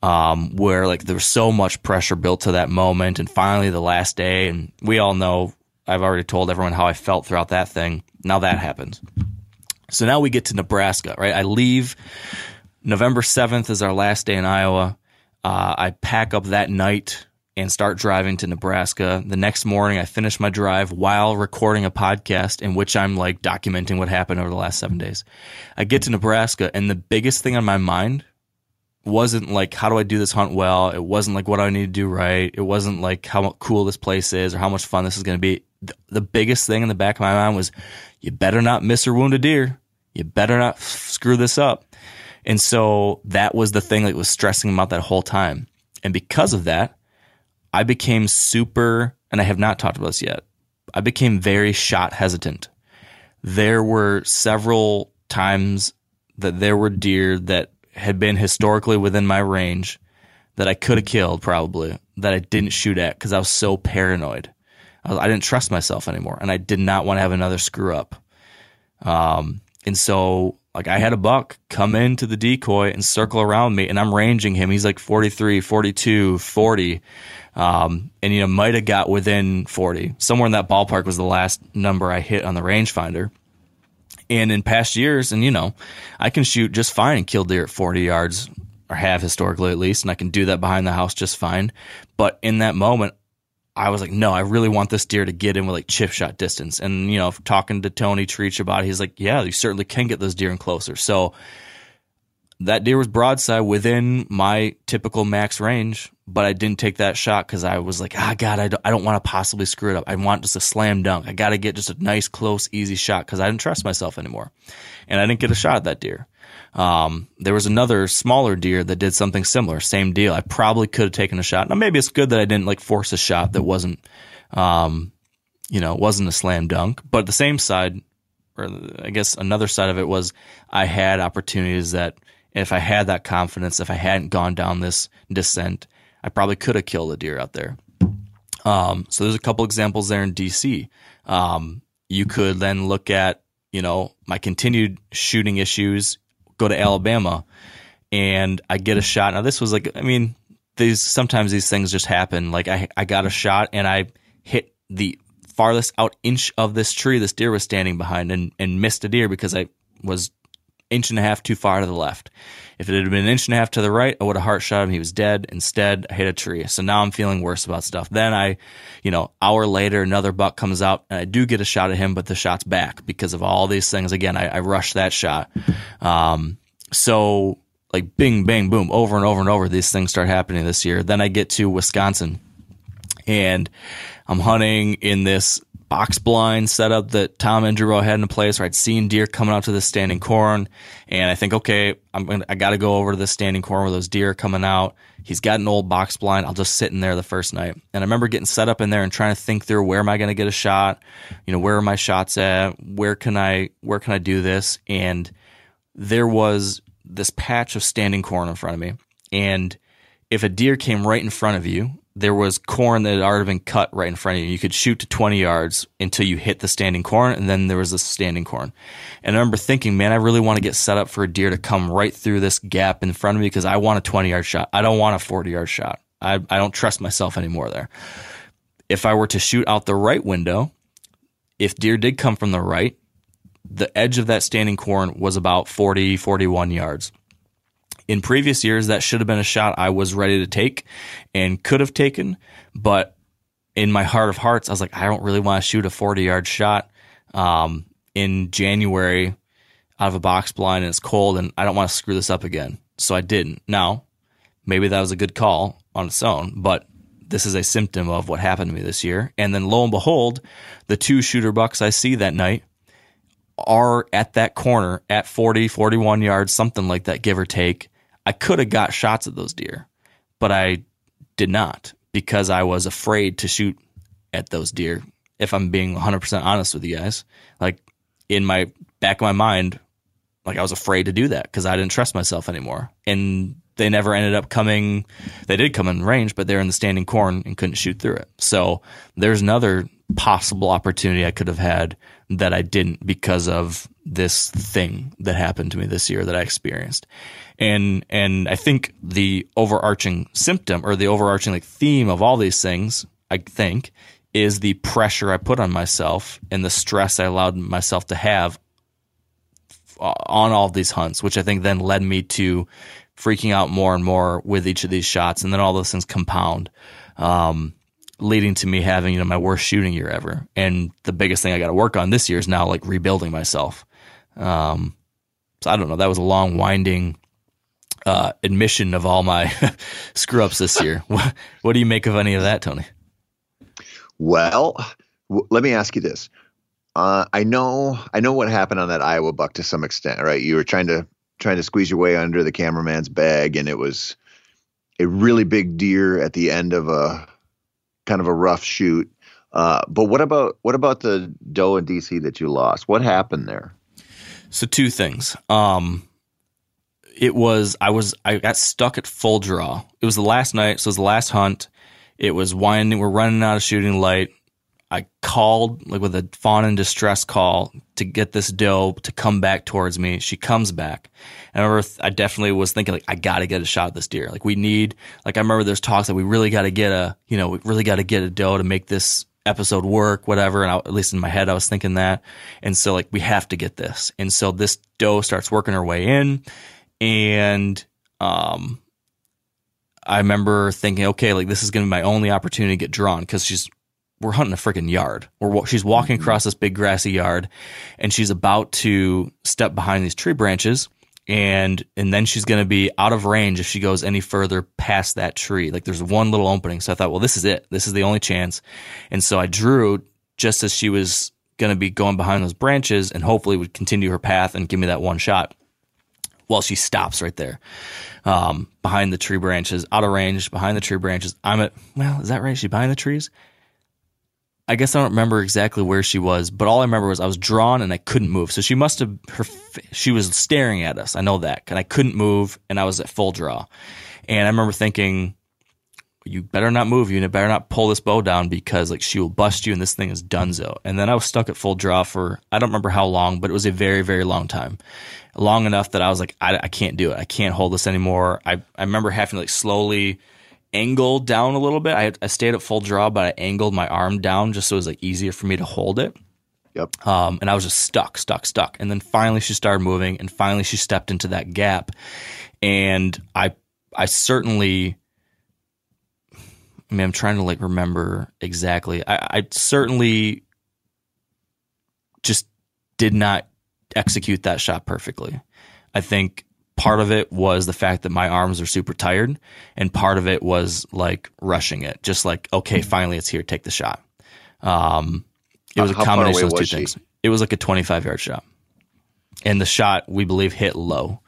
C: um, where like there was so much pressure built to that moment. And finally, the last day, and we all know I've already told everyone how I felt throughout that thing. Now that happens. So now we get to Nebraska, right? I leave November 7th is our last day in Iowa. Uh, I pack up that night and start driving to Nebraska. The next morning, I finish my drive while recording a podcast in which I'm like documenting what happened over the last seven days. I get to Nebraska, and the biggest thing on my mind wasn't like how do I do this hunt well. It wasn't like what do I need to do right. It wasn't like how cool this place is or how much fun this is going to be. The, biggest thing in the back of my mind was you better not miss or wound a deer. You better not screw this up. And so that was the thing that was stressing him out that whole time. And because of that, I became super, and I have not talked about this yet. I became very shot hesitant. There were several times that there were deer that had been historically within my range that I could have killed probably that I didn't shoot at because I was so paranoid. I, was, I, didn't trust myself anymore, and I did not want to have another screw up. Um, and so like I had a buck come into the decoy and circle around me and I'm ranging him. He's like 43, 42, 40. Um, and you know, might have got within 40. Somewhere in that ballpark was the last number I hit on the rangefinder. And in past years, and you know, I can shoot just fine and kill deer at 40 yards or have historically at least, and I can do that behind the house just fine. But in that moment, I was like, no, I really want this deer to get in with like chip shot distance. And, you know, talking to Tony Treach about it, he's like, yeah, you certainly can get those deer in closer. So that deer was broadside within my typical max range, but I didn't take that shot because I was like, ah, God, I don't, I don't want to possibly screw it up. I want just a slam dunk. I got to get just a nice, close, easy shot because I didn't trust myself anymore. And I didn't get a shot at that deer. Um, there was another smaller deer that did something similar, same deal. I probably could have taken a shot. Now maybe it's good that I didn't like force a shot that wasn't, um, you know, wasn't a slam dunk. But the same side, or I guess another side of it was I had opportunities that if I had that confidence, if I hadn't gone down this descent, I probably could have killed a deer out there. Um, so there's a couple examples there in DC. Um, you could then look at, you know, my continued shooting issues go to Alabama and I get a shot. Now this was like, I mean, these sometimes these things just happen. Like I, I got a shot and I hit the farthest out inch of this tree this deer was standing behind and, and missed a deer because I was inch and a half too far to the left. If it had been an inch and a half to the right, I would have heart shot him. He was dead. Instead, I hit a tree. So now I'm feeling worse about stuff. Then I, you know, hour later, another buck comes out and I do get a shot at him, but the shot's back because of all these things. Again, I, I rushed that shot. Um, so like bing, bang, boom, over and over and over, these things start happening this year. Then I get to Wisconsin and I'm hunting in this box blind setup that Tom and Drew had in place where I'd seen deer coming out to the standing corn. And I think, okay, I'm gonna, I got to go over to the standing corn where those deer are coming out. He's got an old box blind. I'll just sit in there the first night. And I remember getting set up in there and trying to think through where am I going to get a shot? You know, where are my shots at? Where can I, where can I do this? And there was this patch of standing corn in front of me. And if a deer came right in front of you, there was corn that had already been cut right in front of you. You could shoot to 20 yards until you hit the standing corn, and then there was the standing corn. And I remember thinking, man, I really want to get set up for a deer to come right through this gap in front of me because I want a 20 yard shot. I don't want a 40 yard shot. I, I don't trust myself anymore there. If I were to shoot out the right window, if deer did come from the right, the edge of that standing corn was about 40, 41 yards. In previous years, that should have been a shot I was ready to take and could have taken, but in my heart of hearts, I was like, I don't really want to shoot a 40 yard shot um, in January out of a box blind and it's cold and I don't want to screw this up again. So I didn't. Now, maybe that was a good call on its own, but this is a symptom of what happened to me this year. And then lo and behold, the two shooter bucks I see that night are at that corner at 40, 41 yards, something like that, give or take. I could have got shots at those deer, but I did not because I was afraid to shoot at those deer. If I'm being 100% honest with you guys, like in my back of my mind, like I was afraid to do that because I didn't trust myself anymore. And they never ended up coming. They did come in range, but they're in the standing corn and couldn't shoot through it. So there's another possible opportunity I could have had that I didn't because of this thing that happened to me this year that I experienced. And and I think the overarching symptom or the overarching like theme of all these things, I think, is the pressure I put on myself and the stress I allowed myself to have on all these hunts, which I think then led me to freaking out more and more with each of these shots, and then all those things compound. Um, leading to me having you know my worst shooting year ever. And the biggest thing I got to work on this year is now like rebuilding myself. Um, so I don't know. That was a long, winding uh, admission of all my [LAUGHS] screw ups this year. [LAUGHS] What, what do you make of any of that, Tony?
D: Well, w- let me ask you this. Uh, I know, I know what happened on that Iowa buck to some extent, right? You were trying to trying to squeeze your way under the cameraman's bag, and it was a really big deer at the end of a kind of a rough shoot. Uh, but what about what about the doe in DC that you lost? What happened there?
C: So two things. Um, it was I was I got stuck at full draw. It was the last night, so it was the last hunt. It was winding. We're running out of shooting light. I called like with a fawn in distress call to get this doe to come back towards me. She comes back. And I remember I definitely was thinking like I got to get a shot at this deer. Like we need like I remember there's talks that we really got to get a you know we really got to get a doe to make this episode work, whatever. And I, at least in my head, I was thinking that. And so like we have to get this. And so this doe starts working her way in, and um, I remember thinking, okay, like this is going to be my only opportunity to get drawn because she's we're hunting a freaking yard. We're, she's walking across this big grassy yard, and she's about to step behind these tree branches, and and then she's going to be out of range if she goes any further past that tree. Like there's one little opening, so I thought, well, this is it. This is the only chance, and so I drew just as she was going to be going behind those branches, and hopefully would continue her path and give me that one shot. Well, she stops right there, um, behind the tree branches, out of range, behind the tree branches. I'm at well, is that right? She behind the trees? I guess I don't remember exactly where she was, but all I remember was I was drawn and I couldn't move. So she must have her she was staring at us. I know that, and I couldn't move, and I was at full draw. And I remember thinking, you better not move. You and better not pull this bow down because like she will bust you, and this thing is donezo. And then I was stuck at full draw for I don't remember how long, but it was a very very long time, long enough that I was like I, I can't do it. I can't hold this anymore. I I remember having to like slowly angle down a little bit. I, I stayed at full draw, but I angled my arm down just so it was like easier for me to hold it.
D: Yep.
C: Um, and I was just stuck, stuck, stuck. And then finally she started moving, and finally she stepped into that gap. And I, I certainly, I mean, I'm trying to like remember exactly. I, I certainly just did not execute that shot perfectly. I think part of it was the fact that my arms are super tired and part of it was like rushing it. Just like okay finally it's here take the shot. Um, it was a combination of those two things. It was like a 25 yard shot. And the shot we believe hit low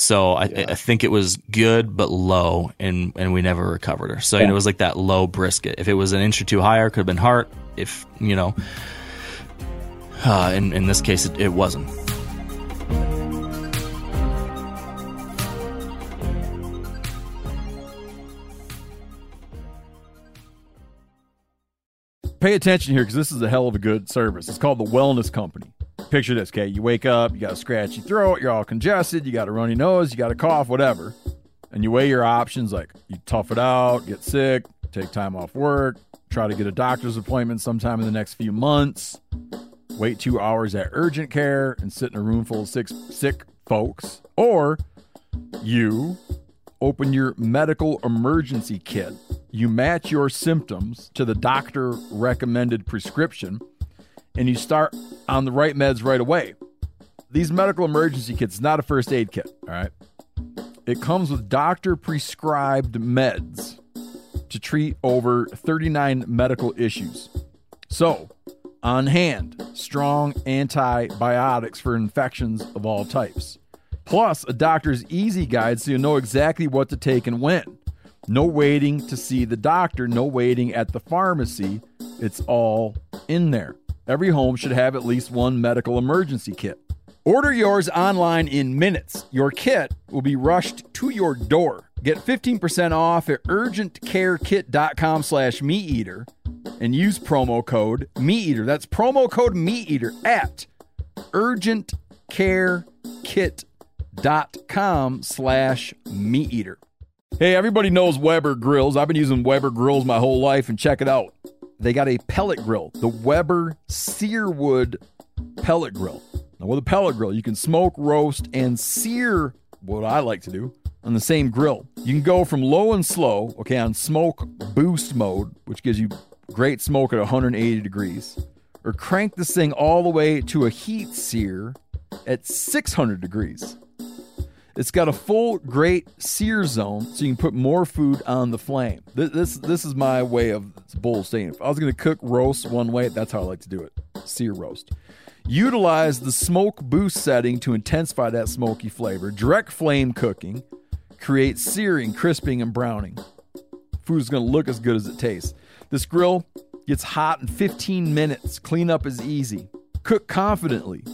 C: so I, yeah. I, think it was good but low and and we never recovered her so yeah. it was like that low brisket if it was an inch or two higher could have been heart if you know uh, in, in this case it, it wasn't
A: pay attention here because this is a hell of a good service. It's called the Wellness Company. Picture this, okay? You wake up, you got a scratchy throat, you're all congested, you got a runny nose, you got a cough, whatever. And you weigh your options like you tough it out, get sick, take time off work, try to get a doctor's appointment sometime in the next few months, wait two hours at urgent care and sit in a room full of six sick folks. Or you open your medical emergency kit you match your symptoms to the doctor recommended prescription, and you start on the right meds right away. These medical emergency kits not a first aid kit, all right? It comes with doctor prescribed meds to treat over 39 medical issues. So, on hand, strong antibiotics for infections of all types. Plus, a doctor's easy guide so you know exactly what to take and when. No waiting to see the doctor, no waiting at the pharmacy. It's all in there. Every home should have at least one medical emergency kit. Order yours online in minutes. Your kit will be rushed to your door. Get 15% off at urgentcarekit.com slash meateater and use promo code meateater. That's promo code meateater at urgentcarekit.com slash meateater. Hey, everybody knows Weber grills. I've been using Weber grills my whole life, and check it out. They got a pellet grill, the Weber Searwood pellet grill. Now, with a pellet grill, you can smoke, roast, and sear what I like to do on the same grill. You can go from low and slow, okay, on smoke boost mode, which gives you great smoke at 180 degrees, or crank this thing all the way to a heat sear at 600 degrees. It's got a full grate sear zone, so you can put more food on the flame. This this, this is my way of bull saying. If I was going to cook roast one way, that's how I like to do it: sear roast. Utilize the smoke boost setting to intensify that smoky flavor. Direct flame cooking creates searing, crisping, and browning. Food is going to look as good as it tastes. This grill gets hot in 15 minutes. Cleanup is easy. Cook confidently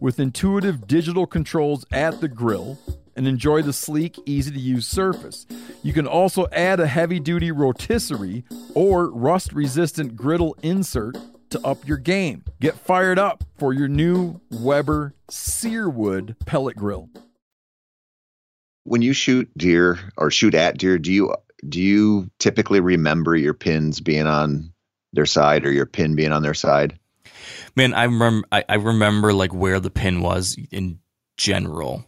A: with intuitive digital controls at the grill and enjoy the sleek, easy to use surface. You can also add a heavy duty rotisserie or rust resistant griddle insert to up your game. Get fired up for your new Weber Searwood pellet grill.
D: When you shoot deer or shoot at deer, do you do you typically remember your pins being on their side or your pin being on their side?
C: Man, I remember I, I remember like where the pin was in general.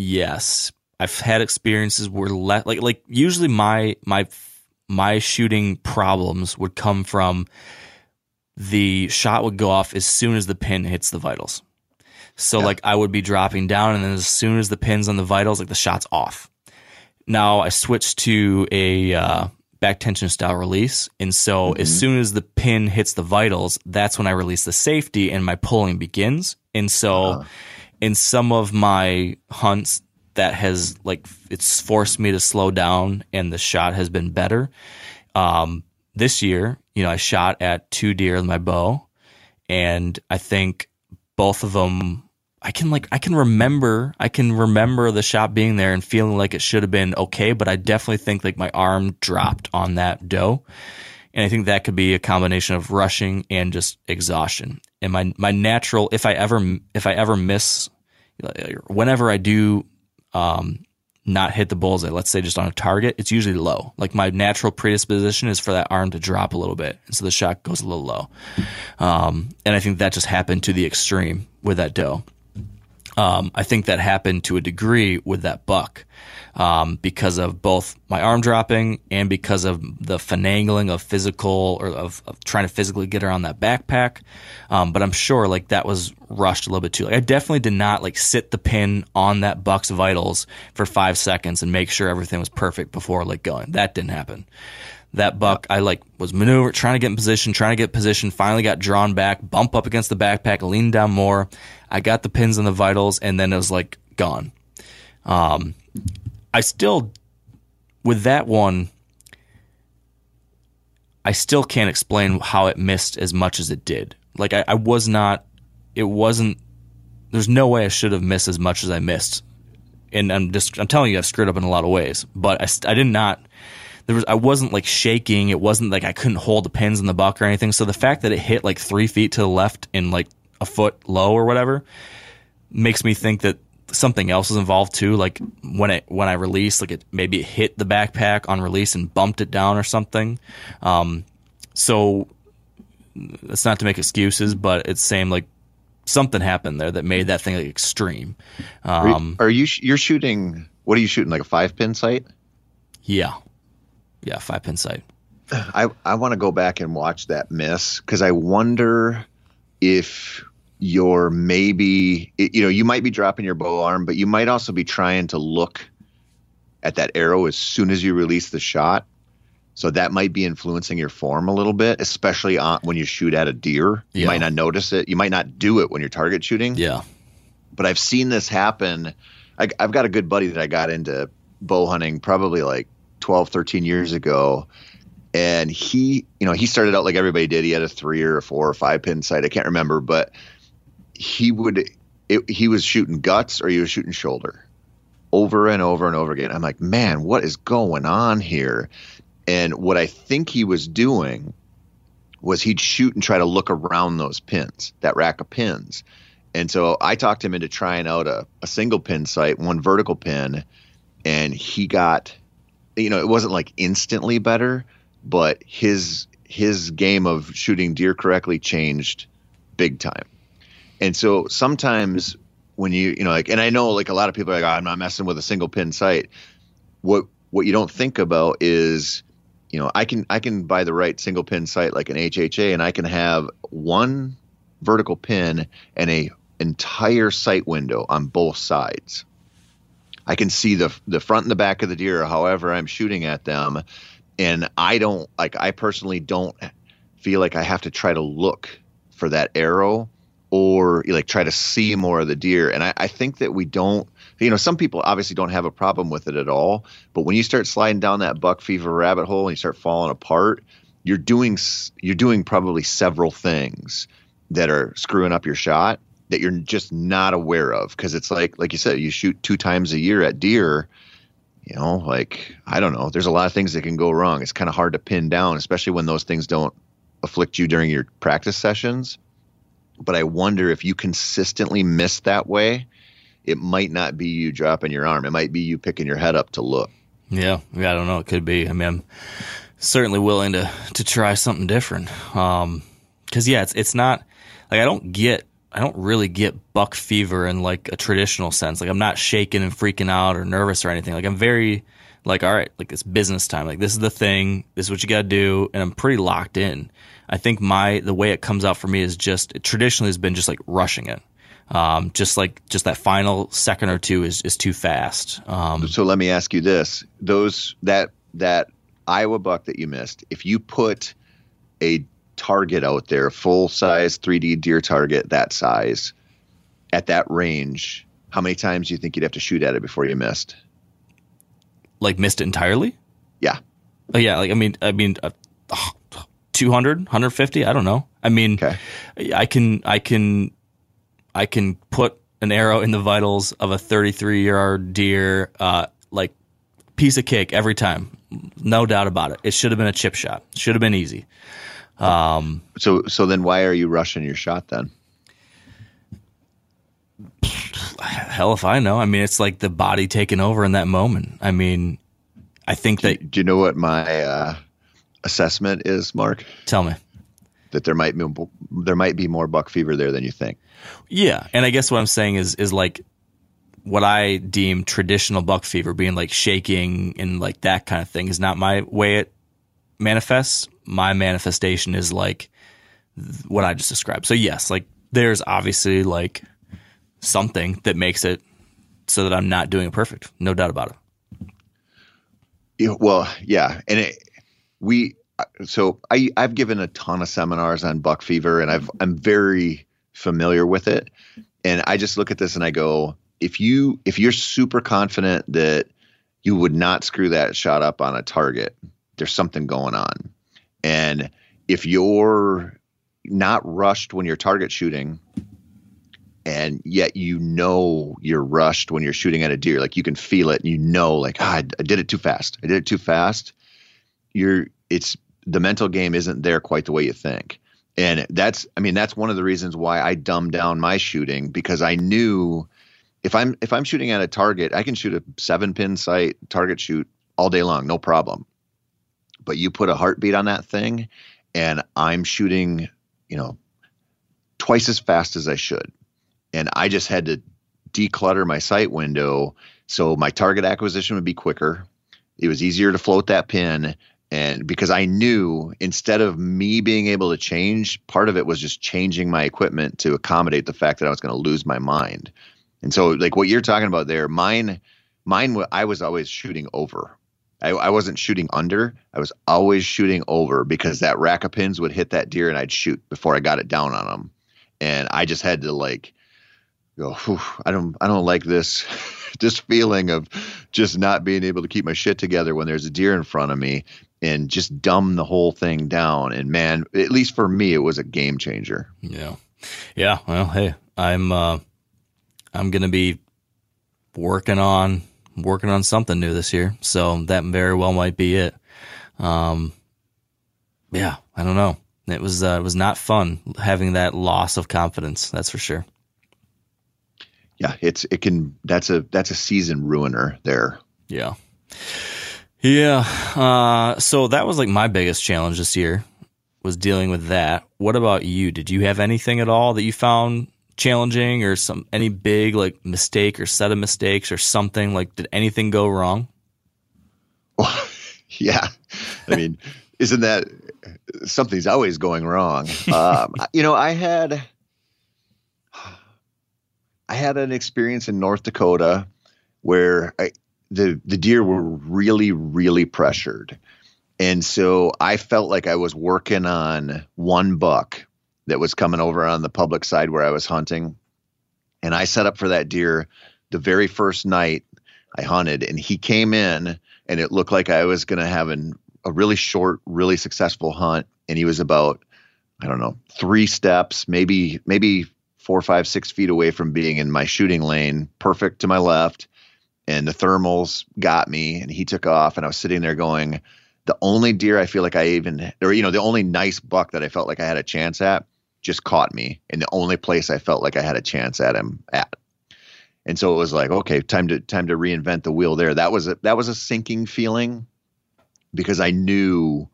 C: Yes, I've had experiences where le- like like usually my my my shooting problems would come from the shot would go off as soon as the pin hits the vitals. So yeah. like I would be dropping down and then as soon as the pin's on the vitals, like the shot's off. Now I switched to a uh, back tension style release. And so mm-hmm. as soon as the pin hits the vitals, that's when I release the safety and my pulling begins. And so uh-huh. In some of my hunts, that has like it's forced me to slow down and the shot has been better. Um, this year, you know, I shot at two deer with my bow, and I think both of them. I can like I can remember I can remember the shot being there and feeling like it should have been okay, but I definitely think like my arm dropped on that doe, and I think that could be a combination of rushing and just exhaustion. And my my natural if I ever if I ever miss, whenever I do um, not hit the bullseye, let's say just on a target, it's usually low. Like my natural predisposition is for that arm to drop a little bit. And so the shot goes a little low. Um, and I think that just happened to the extreme with that doe. Um, I think that happened to a degree with that buck um, because of both my arm dropping and because of the finagling of physical or of, of trying to physically get around that backpack. Um, but I'm sure like that was rushed a little bit too. Like I definitely did not like sit the pin on that buck's vitals for five seconds and make sure everything was perfect before like going. That didn't happen that buck I like was maneuver trying to get in position, trying to get position, finally got drawn back, bump up against the backpack, lean down more. I got the pins on the vitals and then it was like gone. Um, I still, with that one, I still can't explain how it missed as much as it did. Like I, I was not, it wasn't. There's no way I should have missed as much as I missed, and I'm just I'm telling you I've screwed up in a lot of ways. But I, I did not. There was I wasn't like shaking. It wasn't like I couldn't hold the pins in the buck or anything. So the fact that it hit like three feet to the left and like a foot low or whatever makes me think that something else was involved too. Like when it when I released, like it maybe it hit the backpack on release and bumped it down or something. Um, so it's not to make excuses, but it's same like something happened there that made that thing like extreme.
D: Um, are, you, are you you're shooting? What are you shooting? Like a five pin sight?
C: Yeah, yeah, five pin sight. [SIGHS]
D: I I want to go back and watch that miss because I wonder if you're maybe you know you might be dropping your bow arm but you might also be trying to look at that arrow as soon as you release the shot. So that might be influencing your form a little bit especially on, when you shoot at a deer. You yeah. might not notice it. You might not do it when you're target shooting.
C: Yeah.
D: But i've seen this happen. I, i've got a good buddy that i got into bow hunting probably like 12 13 years ago. And he you know he started out like everybody did. He had a three or a four or five pin sight. I can't remember but he would it, he was shooting guts or he was shooting shoulder over and over and over again. I'm like, man, what is going on here? And what I think he was doing was he'd shoot and try to look around those pins, that rack of pins. And so I talked him into trying out a, a single pin sight, one vertical pin, and he got, you know, it wasn't like instantly better, but his his game of shooting deer correctly changed big time. And so sometimes when you you know like and I know like a lot of people are like oh, I'm not messing with a single pin sight. What what you don't think about is you know I can I can buy the right single pin sight like an HHA and I can have one vertical pin and a entire sight window on both sides. I can see the the front and the back of the deer, however I'm shooting at them, and I don't like. I personally don't feel like I have to try to look for that arrow or like try to see more of the deer. And I, I think that we don't. You know, some people obviously don't have a problem with it at all, but when you start sliding down that buck fever rabbit hole and you start falling apart, you're doing you're doing probably several things that are screwing up your shot that you're just not aware of because it's like like you said you shoot two times a year at deer you know like i don't know there's a lot of things that can go wrong it's kind of hard to pin down especially when those things don't afflict you during your practice sessions but i wonder if you consistently miss that way it might not be you dropping your arm it might be you picking your head up to look
C: yeah yeah i don't know it could be i mean i'm certainly willing to to try something different um because yeah it's it's not like i don't get I don't really get buck fever in like a traditional sense. Like I'm not shaking and freaking out or nervous or anything. Like I'm very like all right, like it's business time. Like this is the thing. This is what you got to do, and I'm pretty locked in. I think my the way it comes out for me is just traditionally has been just like rushing it. Um, just like just that final second or two is is too fast. Um,
D: so let me ask you this: those that that Iowa buck that you missed, if you put a target out there, full size 3D deer target that size at that range, how many times do you think you'd have to shoot at it before you missed?
C: Like missed it entirely?
D: Yeah.
C: Oh yeah, like I mean I mean uh, 200, 150, I don't know. I mean okay. I can I can I can put an arrow in the vitals of a 33 year old deer uh, like piece of cake every time. No doubt about it. It should have been a chip shot. Should have been easy.
D: Um, so so then why are you rushing your shot then?
C: Hell if I know. I mean, it's like the body taking over in that moment. I mean, I think
D: do,
C: that.
D: Do you know what my uh, assessment is, Mark?
C: Tell me.
D: That there might be there might be more buck fever there than you think.
C: Yeah, and I guess what I'm saying is is like what I deem traditional buck fever being like shaking and like that kind of thing is not my way it manifests my manifestation is like what I just described. So yes, like there's obviously like something that makes it so that I'm not doing it perfect. No doubt about it.
D: Yeah, well, yeah, and it, we so I I've given a ton of seminars on buck fever, and I've I'm very familiar with it. And I just look at this and I go, if you if you're super confident that you would not screw that shot up on a target, there's something going on. And if you're not rushed when you're target shooting, and yet you know you're rushed when you're shooting at a deer, like you can feel it, and you know, like ah, I, I did it too fast. I did it too fast. You're it's the mental game isn't there quite the way you think. And that's, I mean, that's one of the reasons why I dumbed down my shooting because I knew if I'm if I'm shooting at a target, I can shoot a seven pin sight target shoot all day long, no problem but you put a heartbeat on that thing and I'm shooting, you know, twice as fast as I should. And I just had to declutter my sight window so my target acquisition would be quicker. It was easier to float that pin and because I knew instead of me being able to change, part of it was just changing my equipment to accommodate the fact that I was going to lose my mind. And so like what you're talking about there, mine mine I was always shooting over. I, I, wasn't shooting under. I was always shooting over because that rack of pins would hit that deer and I'd shoot before I got it down on them. And I just had to like go, I don't, I don't like this, [LAUGHS] this feeling of just not being able to keep my shit together when there's a deer in front of me and just dumb the whole thing down. And man, at least for me, it was a game changer.
C: Yeah. Yeah. Well, Hey, I'm, uh, I'm going to be working on working on something new this year. So that very well might be it. Um, yeah, I don't know. It was uh, it was not fun having that loss of confidence. That's for sure.
D: Yeah, it's it can that's a that's a season ruiner there.
C: Yeah, yeah. Uh, so that was like my biggest challenge this year was dealing with that. What about you? Did you have anything at all that you found challenging or some any big like mistake or set of mistakes or something? Like, did anything go wrong?
D: Well, [LAUGHS] yeah. I mean, [LAUGHS] isn't that something's always going wrong? Um, [LAUGHS] you know, I had I had an experience in North Dakota where I, the the deer were really really pressured, and so I felt like I was working on one buck that was coming over on the public side where I was hunting, and I set up for that deer the very first night I hunted, and he came in, and it looked like I was going to have an, a really short, really successful hunt, and he was about I don't know three steps, maybe maybe four, five, six feet away from being in my shooting lane, perfect to my left. And the thermals got me, and he took off, and I was sitting there going, the only deer I feel like I even, or you know, the only nice buck that I felt like I had a chance at just caught me in the only place I felt like I had a chance at him at. And so it was like, okay, time to time to reinvent the wheel there. That was a that was a sinking feeling because I knew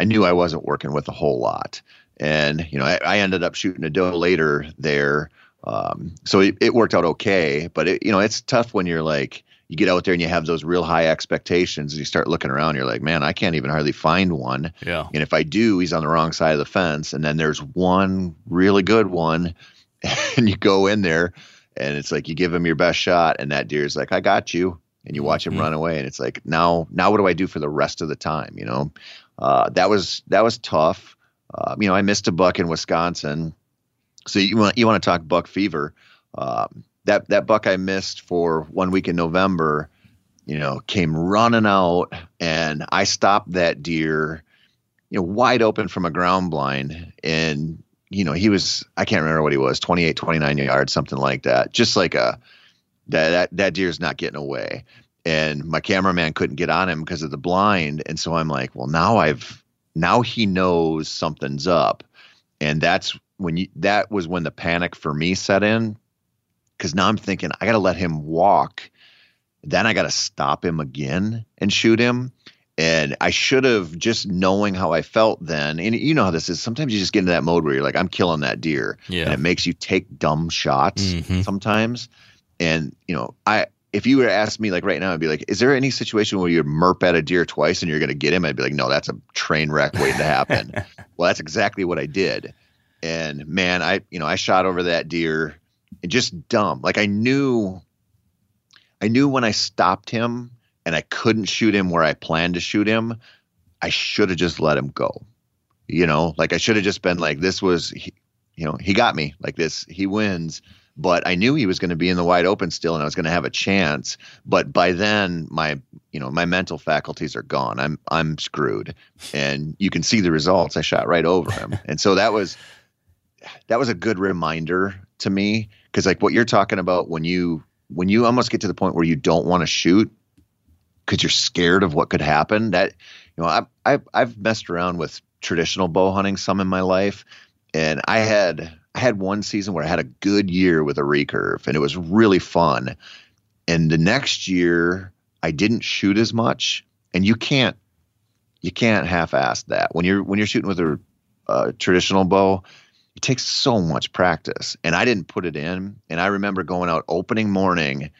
D: I knew I wasn't working with a whole lot. And you know, I, I ended up shooting a doe later there. Um, so it, it worked out okay, but it, you know, it's tough when you're like, you get out there and you have those real high expectations and you start looking around you're like man i can't even hardly find one.
C: Yeah.
D: And if i do he's on the wrong side of the fence. And then there's one really good one [LAUGHS] and you go in there and it's like you give him your best shot and that deer's like i got you. And you watch him
C: Mhm.
D: run away and it's like now now what do i do for the rest of the time? You know? Uh, that was that was tough. Uh, you know i missed a buck in wisconsin. So you want you want to talk buck fever. Um, that that buck i missed for one week in november you know came running out and i stopped that deer you know wide open from a ground blind. And you know he was i can't remember what he was 28 29 yards something like that. Just like a that that, that deer's not getting away. And my cameraman couldn't get on him because of the blind. And so i'm like well now i've now he knows something's up. And that's when you that was when the panic for me set in because now i'm thinking i got to let him walk. Then i got to stop him again and shoot him. And i should have just knowing how i felt then and you know how this is sometimes you just get into that mode where you're like i'm killing that deer.
C: Yeah.
D: and it makes you take dumb shots
C: Mhm.
D: sometimes. And you know i if you were to ask me like right now i'd be like is there any situation where you merp at a deer twice and you're going to get him? I'd be like no that's a train wreck waiting to happen. [LAUGHS] Well that's exactly what i did. And man i you know i shot over that deer and just dumb. Like i knew i knew when i stopped him and i couldn't shoot him where i planned to shoot him i should have just let him go. You know like i should have just been like this was he, you know he got me like this he wins. But i knew he was going to be in the wide open still and i was going to have a chance. But by then my you know my mental faculties are gone. I'm i'm screwed. And you can see the results. I shot right over him. And so that was that was a good reminder to me because like what you're talking about when you when you almost get to the point where you don't want to shoot because you're scared of what could happen that you know I, I i've messed around with traditional bow hunting some in my life and i had i had one season where i had a good year with a recurve and it was really fun and the next year i didn't shoot as much and you can't you can't half-ass that. When you're when you're shooting with a, a traditional bow it takes so much practice and i didn't put it in. And i remember going out opening morning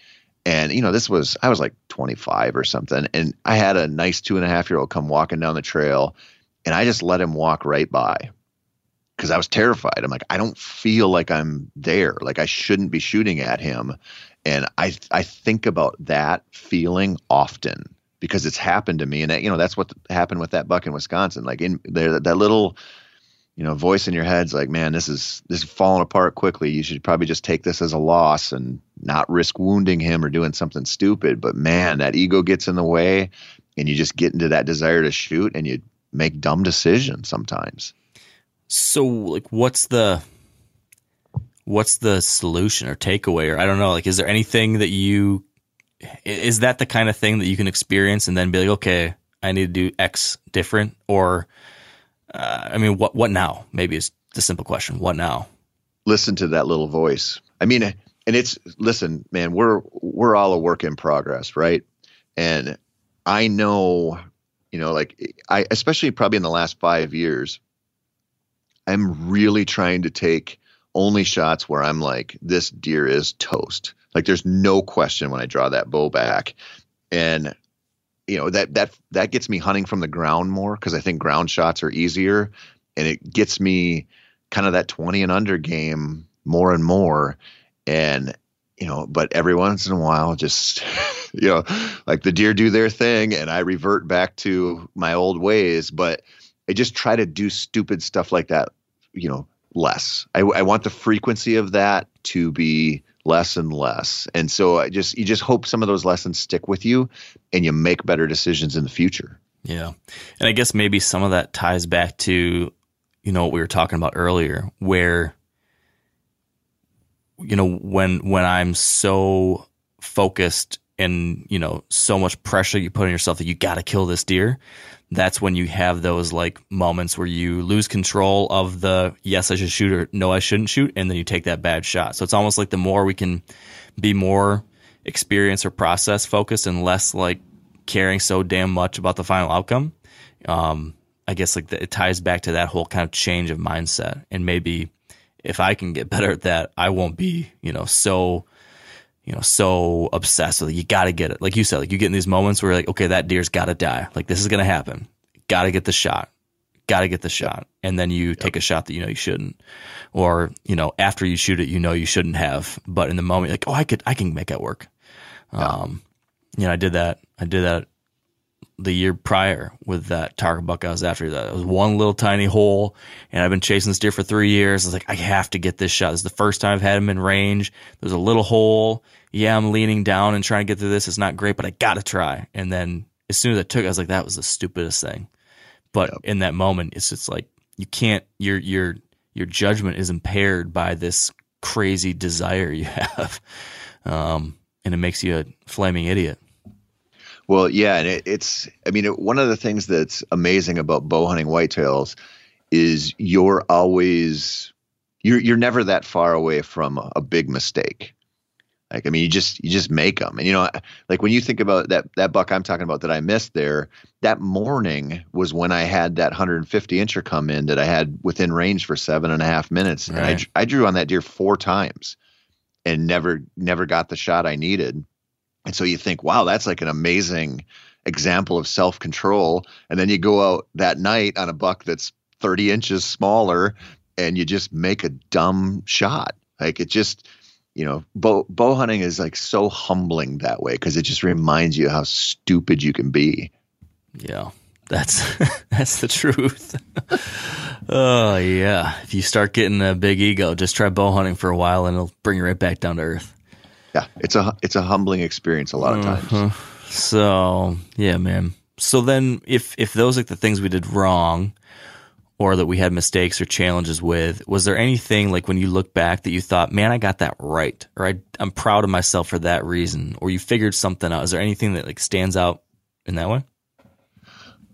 D: and you know this was i was like 25 or something and i had a nice two and a half year old come walking down the trail and i just let him walk right by because i was terrified. I'm like i don't feel like i'm there. Like i shouldn't be shooting at him. And i i think about that feeling often because it's happened to me and that, you know that's what happened with that buck in wisconsin. Like in there that little you know voice in your head's like man this is this is falling apart quickly. You should probably just take this as a loss and not risk wounding him or doing something stupid. But man that ego gets in the way and you just get into that desire to shoot and you make dumb decisions sometimes.
C: So, like, what's the what's the solution or takeaway, or I don't know, like, is there anything that you is that the kind of thing that you can experience and then be like, okay, I need to do X different, or uh, I mean, what what now? Maybe is the simple question. What now?
D: listen to that little voice i mean and it's listen man we're we're all a work in progress right and i know you know like i especially probably in the last 5 years i'm really trying to take only shots where i'm like this deer is toast like there's no question when i draw that bow back and you know that that that gets me hunting from the ground more because i think ground shots are easier and it gets me kind of that 20 and under game more and more and you know, but every once in a while, just, [LAUGHS] you know, like the deer do their thing and I revert back to my old ways. But I just try to do stupid stuff like that, you know, less. I, I want the frequency of that to be less and less. And so I just, you just hope some of those lessons stick with you and you make better decisions in the future.
C: Yeah. And I guess maybe some of that ties back to, you know, what we were talking about earlier, where you know when when i'm so focused and you know so much pressure you put on yourself that you got to kill this deer that's when you have those like moments where you lose control of the yes i should shoot or no i shouldn't shoot and then you take that bad shot. So it's almost like the more we can be more experience or process focused and less like caring so damn much about the final outcome um, i guess like the, it ties back to that whole kind of change of mindset. And maybe if I can get [LAUGHS] better at that, I won't be, you know, so, you know, so obsessed with it. You got to get it. Like you said, like you get in these moments where like, okay, that deer's got to die. Like this is going to happen. Got to get the shot. Got to get the shot. And then you yep. take a shot that you know you shouldn't. Or, you know, after you shoot it, you know you shouldn't have. But in the moment, like, oh, I could, I can make that work. Yeah. Um, you know, I did that. I did that the year prior with that target buck I was after. That it was one little tiny hole, and I've been chasing this deer for three years. I was like, I have to get this shot. This is the first time I've had him in range. There's a little hole. Yeah, I'm leaning down and trying to get through this. It's not great, but I gotta try. And then as soon as I took, it, I was like, that was the stupidest thing. But yep. in that moment, it's just like you can't. Your your your judgment is impaired by this crazy desire you [LAUGHS] have, um, and it makes you a flaming idiot.
D: Well, yeah, and it, it's I mean it, one of the things that's amazing about bow hunting whitetails is you're always you're you're never that far away from a, a big mistake. Like I mean, you just you just make them, and you know, like when you think about that that buck I'm talking about that I missed there, that morning was when I had that 150 incher come in that I had within range for seven and a half minutes, right. and I I drew on that deer four times, and never never got the shot I needed. And so you think, wow, that's like an amazing example of self control. And then you go out that night on a buck that's 30 inches smaller and you just make a dumb shot. Like it just, you know, bow, bow hunting is like so humbling that way because it just reminds you how stupid you can be.
C: Yeah. That's [LAUGHS] that's the truth. [LAUGHS] oh yeah. If you start getting a big ego, just try bow hunting for a while and it'll bring you right back down to earth
D: yeah, it's a it's a humbling experience a lot of times. Uh-huh.
C: So yeah, man. So then, if if those like the things we did wrong, or that we had mistakes or challenges with, was there anything like when you look back that you thought, man, I got that right, or I, I'm proud of myself for that reason, or you figured something out? Is there anything that like stands out in that way?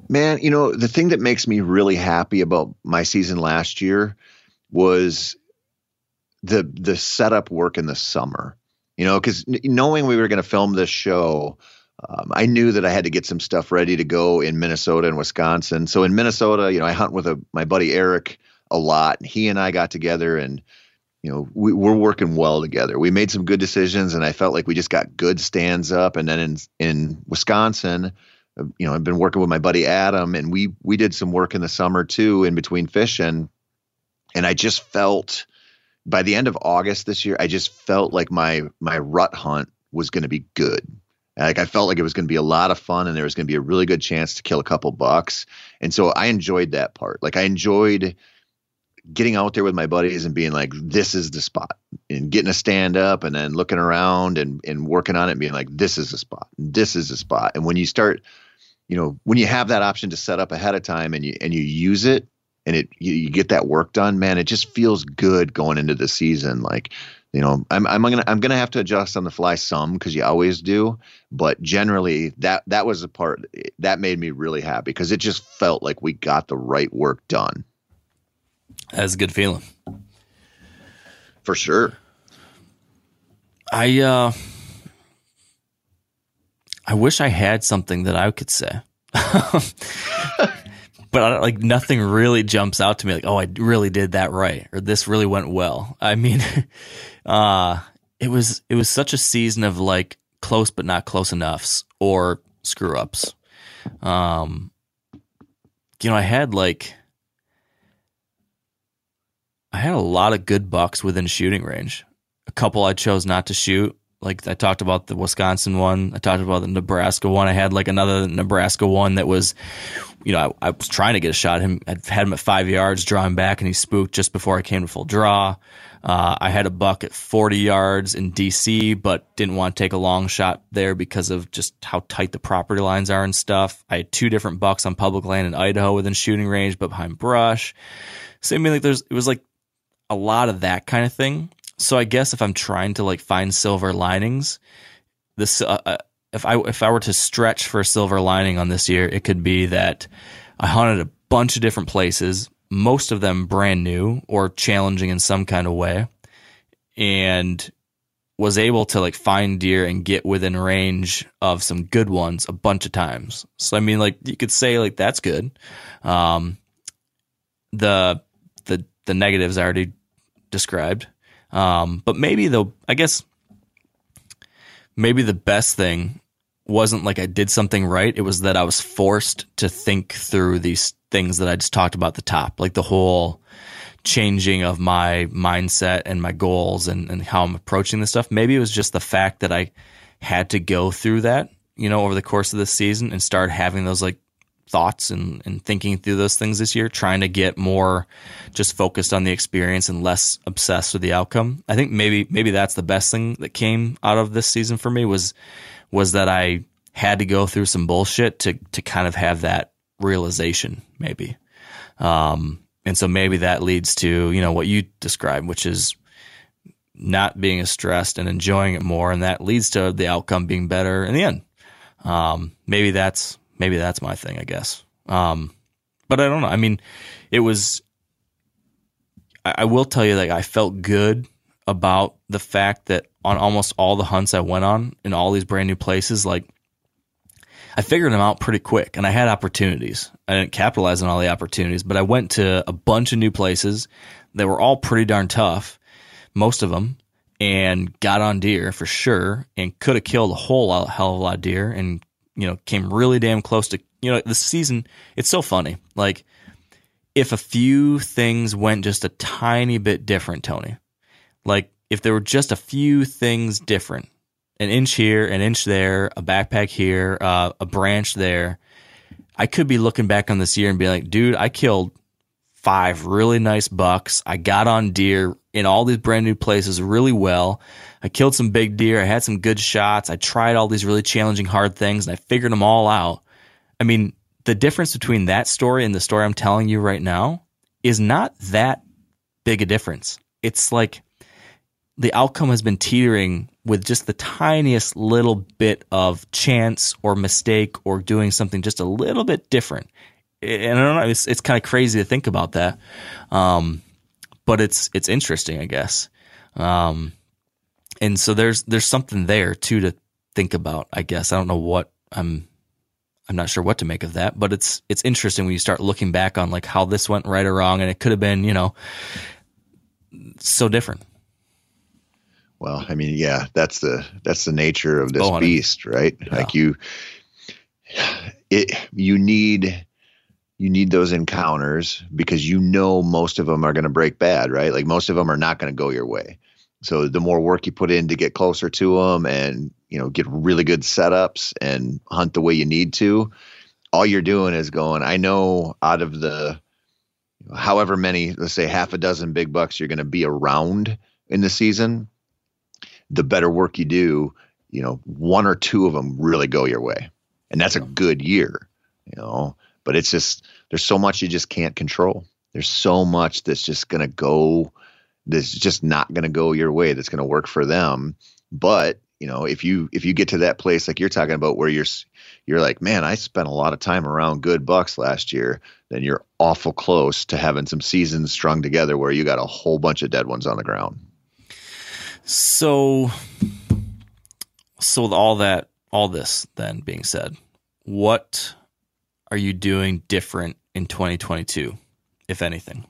D: Man, you know the thing that makes me really happy about my season last year was the the setup work in the summer you know, because knowing we were going to film this show, um, I knew that I had to get some stuff ready to go in Minnesota and Wisconsin. So in Minnesota, you know, I hunt with a, my buddy Eric a lot. He and I got together and, you know, we, we're working well together. We made some good decisions and I felt like we just got good stands up. And then in, in Wisconsin, uh, you know, I've been working with my buddy Adam and we, we did some work in the summer too, in between fishing. And I just felt, by the end of August this year, I just felt like my my rut hunt was going to be good. Like I felt like it was going to be a lot of fun and there was going to be a really good chance to kill a couple bucks. And so I enjoyed that part. Like I enjoyed getting out there with my buddies and being like, this is the spot and getting a stand up and then looking around and, and working on it and being like, this is the spot. This is the spot. And when you start, you know, when you have that option to set up ahead of time and you, and you use it, and it you, you, get that work done, man, it just feels good going into the season. Like, you know, I'm I'm gonna I'm gonna have to adjust on the fly some because you always do, but generally that that was the part that made me really happy because it just felt like we got the right work done.
C: That's a good feeling,
D: for sure.
C: I uh, I wish I had something that I could say. [LAUGHS] but I like nothing really jumps out to me like, oh, I really did that right, or this really went well. I mean, [LAUGHS] uh, it was it was such a season of like close but not close enoughs or screw ups. Um, you know, I had like I had a lot of good bucks within shooting range. a couple I chose not to shoot. Like I talked about the Wisconsin one, I talked about the Nebraska one. I had like another Nebraska one that was, you know, I, I was trying to get a shot. Him, I had him at five yards, drawing back, and he spooked just before I came to full draw. Uh, I had a buck at 40 yards in DC, but didn't want to take a long shot there because of just how tight the property lines are and stuff. I had two different bucks on public land in Idaho within shooting range, but behind brush. So I mean, like there's it was like a lot of that kind of thing. So I guess if I'm trying to like find silver linings, this uh, uh, if I if I were to stretch for a silver lining on this year, it could be that I hunted a bunch of different places, most of them brand new or challenging in some kind of way, and was able to like find deer and get within range of some good ones a bunch of times. So I mean, like you could say like that's good. Um, the the the negatives I already described. Um, but maybe though, I guess maybe the best thing wasn't like I did something right. It was that I was forced to think through these things that I just talked about the top, like the whole changing of my mindset and my goals and, and how I'm approaching this stuff. Maybe it was just the fact that I had to go through that, you know, over the course of the season and start having those like thoughts and, and thinking through those things this year, trying to get more just focused on the experience and less obsessed with the outcome. I think maybe maybe that's the best thing that came out of this season for me was was that I had to go through some bullshit to to kind of have that realization, maybe. Um, and so maybe that leads to, you know, what you described, which is not being as stressed and enjoying it more, and that leads to the outcome being better in the end. Um, maybe that's maybe that's my thing, I guess. Um, but I don't know. I mean, it was. I, I will tell you, like, I felt good about the fact that on almost all the hunts I went on in all these brand new places, like, I figured them out pretty quick, and I had opportunities. I didn't capitalize on all the opportunities, but I went to a bunch of new places. that were all pretty darn tough, most of them, and got on deer for sure, and could have killed a whole hell of a lot of deer, and you know, came really damn close to, you know, the season. It's so funny. Like, if a few things went just a tiny bit different, Tony, like if there were just a few things different, an inch here, an inch there, a backpack here, uh, a branch there, I could be looking back on this year and be like, dude, I killed five really nice bucks. I got on deer in all these brand new places really well. I killed some big deer. I had some good shots. I tried all these really challenging, hard things and I figured them all out. I mean, the difference between that story and the story I'm telling you right now is not that big a difference. It's like the outcome has been teetering with just the tiniest little bit of chance or mistake or doing something just a little bit different. And I don't know, it's, it's kind of crazy to think about that. Um, but it's, it's interesting, I guess. Um, and so there's there's something there too to think about. I guess I don't know what I'm. I'm not sure what to make of that, but it's it's interesting when you start looking back on like how this went right or wrong, and it could have been you know so different.
D: Well, I mean, yeah, that's the that's the nature of this oh, beast, right? Yeah. Like you, it you need you need those encounters because you know most of them are going to break bad, right? Like most of them are not going to go your way. So the more work you put in to get closer to them and, you know, get really good setups and hunt the way you need to, all you're doing is going, I know out of the however many, let's say half a dozen big bucks you're going to be around in the season, the better work you do, you know, one or two of them really go your way. And that's a good year, you know, but it's just, there's so much you just can't control. There's so much that's just going to go that's just not going to go your way that's going to work for them. But you know if you if you get to that place like you're talking about where you're you're like man i spent a lot of time around good bucks last year then you're awful close to having some seasons strung together where you got a whole bunch of dead ones on the ground.
C: So so with all that all this then being said what are you doing different in 2022 if anything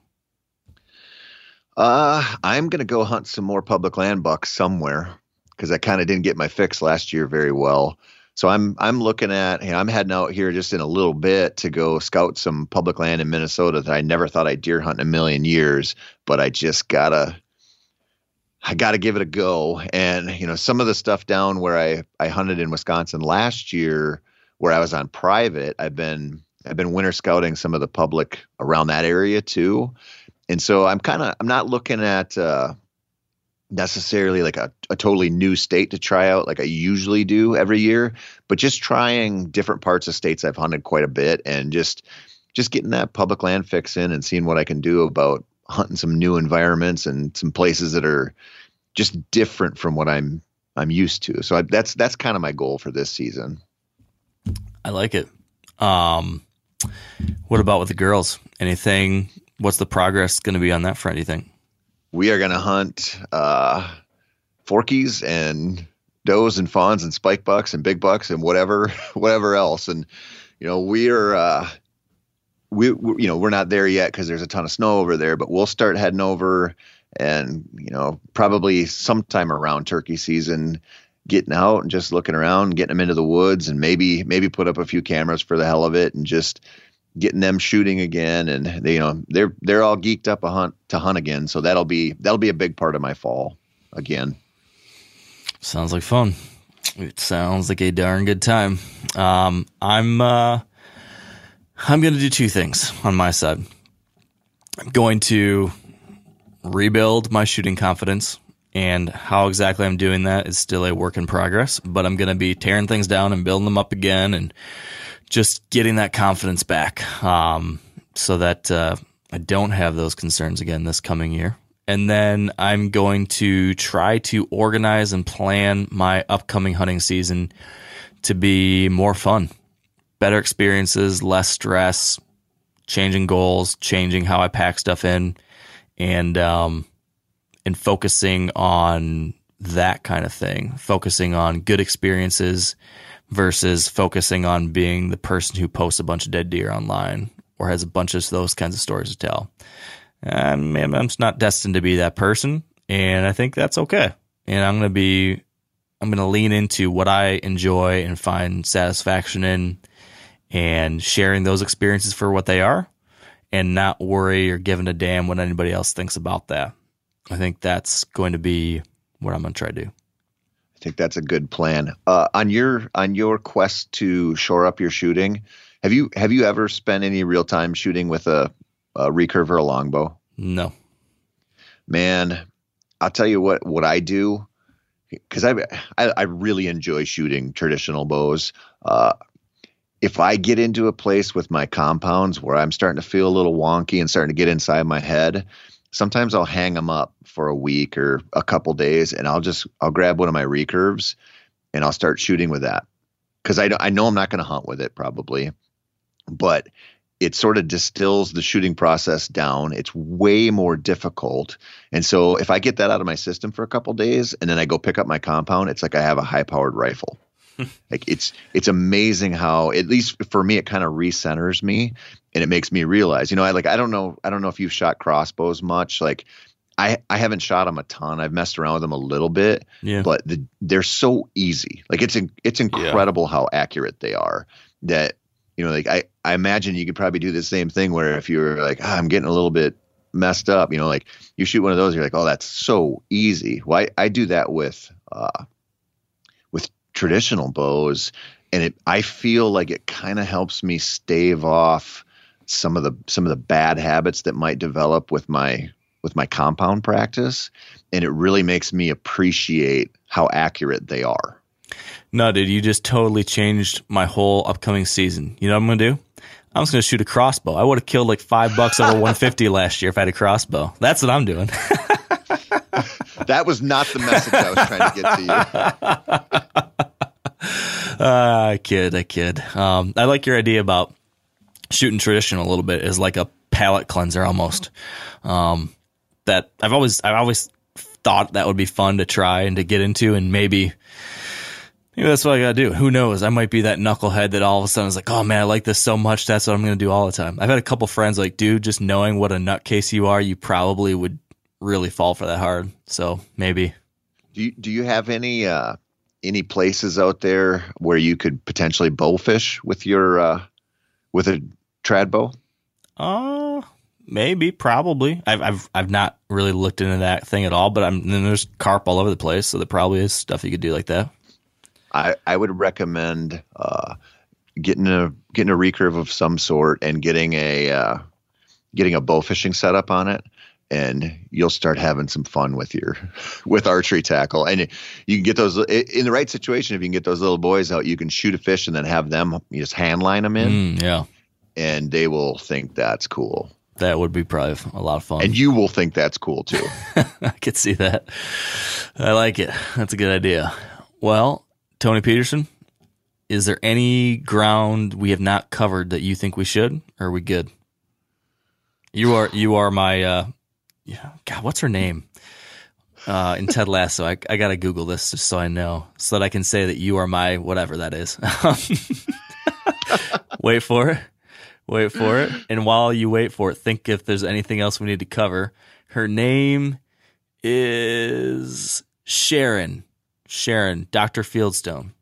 D: uh, I'm going to go hunt some more public land bucks somewhere because I kind of didn't get my fix last year very well. So I'm I'm looking at hey, I'm heading out here just in a little bit to go scout some public land in Minnesota that I never thought I'd deer hunt in a million years, but I just gotta I got to give it a go. And you know, some of the stuff down where I I hunted in Wisconsin last year, where I was on private, I've been I've been winter scouting some of the public around that area too. And so I'm kind of I'm not looking at uh, necessarily like a, a totally new state to try out like I usually do every year, but just trying different parts of states I've hunted quite a bit and just just getting that public land fix in and seeing what I can do about hunting some new environments and some places that are just different from what I'm I'm used to. So I, that's that's kind of my goal for this season.
C: I like it. Um, what about with the girls? Anything? What's the progress going to be on that front? Do you think?
D: We are going to hunt uh, forkies and does and fawns and spike bucks and big bucks and whatever [LAUGHS] whatever else. And you know we are uh, we, we you know we're not there yet because there's a ton of snow over there, but we'll start heading over and you know probably sometime around turkey season getting out and just looking around getting them into the woods and maybe maybe put up a few cameras for the hell of it and just getting them shooting again and they you know they're they're all geeked up a hunt to hunt again. So that'll be that'll be a big part of my fall again.
C: Sounds like fun. It sounds like a darn good time. Um, i'm uh i'm gonna do two things on my side. I'm going to rebuild my shooting confidence. And how exactly I'm doing that is still a work in progress, but I'm going to be tearing things down and building them up again and just getting that confidence back um, so that uh, I don't have those concerns again this coming year. And then I'm going to try to organize and plan my upcoming hunting season to be more fun, better experiences, less stress, changing goals, changing how I pack stuff in and um, and focusing on that kind of thing, focusing on good experiences versus focusing on being the person who posts a bunch of dead deer online or has a bunch of those kinds of stories to tell. I'm, I'm not destined to be that person, and I think that's okay. And I'm going to be, I'm going to lean into what I enjoy and find satisfaction in, and sharing those experiences for what they are, and not worry or giving a damn what anybody else thinks about that. I think that's going to be what I'm going to try to do.
D: I think that's a good plan. Uh, on your on your quest to shore up your shooting, have you have you ever spent any real time shooting with a, a recurve or a longbow?
C: No.
D: Man, I'll tell you what what I do because I, I, I really enjoy shooting traditional bows. Uh, if I get into a place with my compounds where I'm starting to feel a little wonky and starting to get inside my head, sometimes I'll hang them up for a week or a couple days, and I'll just I'll grab one of my recurves and I'll start shooting with that because I I know I'm not going to hunt with it probably, but it sort of distills the shooting process down. It's way more difficult. And so if I get that out of my system for a couple days and then I go pick up my compound, it's like I have a high powered rifle. [LAUGHS] like it's it's amazing how at least for me it kind of recenters me and it makes me realize you know i like i don't know i don't know if you've shot crossbows much like i i haven't shot them a ton. I've messed around with them a little bit
C: Yeah.
D: but the, they're so easy. Like it's it's incredible how accurate they are that you know like i i imagine you could probably do the same thing where if you're like ah, i'm getting a little bit messed up you know like you shoot one of those you're like oh that's so easy. Well i, I do that with uh with traditional bows and it i feel like it kind of helps me stave off some of the some of the bad habits that might develop with my with my compound practice and it really makes me appreciate how accurate they are
C: No, dude, you just totally changed my whole upcoming season. You know what I'm going to do? I'm just going to shoot a crossbow. I would have killed like five bucks over 150 [LAUGHS] last year if I had a crossbow. That's what I'm doing. [LAUGHS]
D: that was not the message i was trying to get to you
C: Uh, [LAUGHS] I kid, I kid. Um, I like your idea about shooting traditional a little bit is like a palate cleanser almost. Um, that I've always, I've always thought that would be fun to try and to get into, and maybe, maybe that's what I gotta do. Who knows? I might be that knucklehead that all of a sudden is like, oh man, I like this so much. That's what I'm gonna do all the time. I've had a couple friends like, dude, just knowing what a nutcase you are, you probably would really fall for that hard. So maybe.
D: do you, do you have any uh any places out there where you could potentially bowfish with your uh with a trad bow
C: Uh, maybe, probably. I've I've I've not really looked into that thing at all, but I'm then there's carp all over the place, so there probably is stuff you could do like that.
D: I, I would recommend uh, getting a getting a recurve of some sort and getting a uh, getting a bow fishing setup on it, and you'll start having some fun with your [LAUGHS] with archery tackle. And you can get those in the right situation. If you can get those little boys out, you can shoot a fish and then have them you just hand line them in,
C: Mm, yeah,
D: and they will think that's cool,
C: that would be probably a lot of fun.
D: and you will think that's cool too. [LAUGHS]
C: I could see that. I like it. That's a good idea. Well, Tony Peterson, is there any ground we have not covered that you think we should? Or are we good? You are you are my uh yeah, God, what's her name? Uh in Ted Lasso. I I gotta Google this just so I know. So that I can say that you are my whatever that is. [LAUGHS] wait for it. Wait for it. [SIGHS] And while you wait for it, think if there's anything else we need to cover. Her name is Sharon. Sharon, Dr. Fieldstone.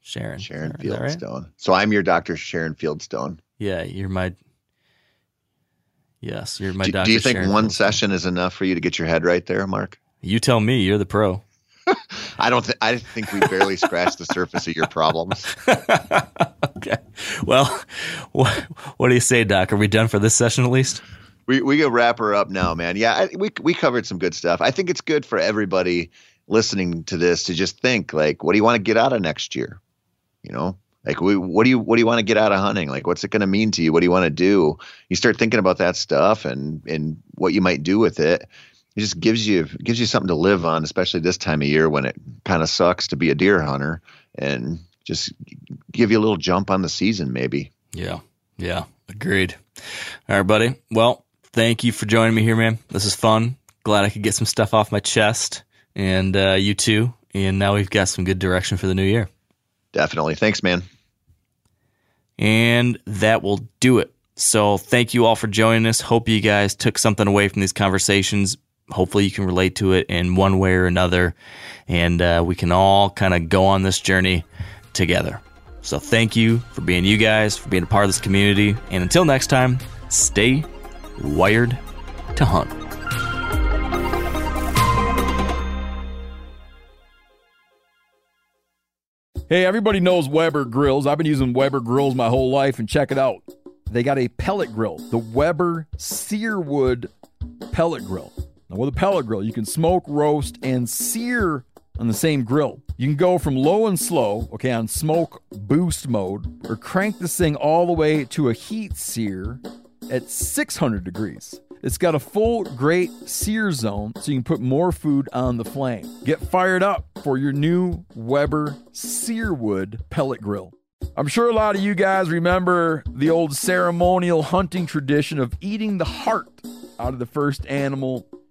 C: Sharon.
D: Sharon
C: that right?
D: Fieldstone. So I'm your Dr. Sharon Fieldstone.
C: Yeah, you're my. Yes, you're my
D: Do,
C: doctor.
D: do you think
C: Sharon
D: one
C: Fieldstone.
D: session is enough for you to get your head right there, Mark?
C: You tell me. You're the pro. [LAUGHS]
D: I don't think I think we barely scratched the surface of your problems. [LAUGHS]
C: okay. Well, what, what do you say, Doc? Are we done for this session at least?
D: We we can wrap her up now, man. Yeah, I, we we covered some good stuff. I think it's good for everybody listening to this to just think like, what do you want to get out of next year? You know, like we, what do you what do you want to get out of hunting? Like, what's it going to mean to you? What do you want to do? You start thinking about that stuff and and what you might do with it. It just gives you gives you something to live on, especially this time of year when it kind of sucks to be a deer hunter, and just give you a little jump on the season, maybe.
C: Yeah. Yeah. Agreed. All right, buddy. Well, thank you for joining me here, man. This is fun. Glad I could get some stuff off my chest, and uh, you too. And now we've got some good direction for the new year.
D: Definitely. Thanks, man.
C: And that will do it. So thank you all for joining us. Hope you guys took something away from these conversations. Hopefully you can relate to it in one way or another. And uh, we can all kind of go on this journey together. So thank you for being you guys, for being a part of this community. And until next time, stay wired to hunt.
A: Hey, everybody knows Weber grills. I've been using Weber grills my whole life, and check it out. They got a pellet grill, the Weber Searwood pellet grill. Now, with a pellet grill, you can smoke, roast, and sear on the same grill. You can go from low and slow, okay, on smoke boost mode, or crank this thing all the way to a heat sear at 600 degrees. It's got a full grate sear zone so you can put more food on the flame. Get fired up for your new Weber Searwood pellet grill. I'm sure a lot of you guys remember the old ceremonial hunting tradition of eating the heart out of the first animal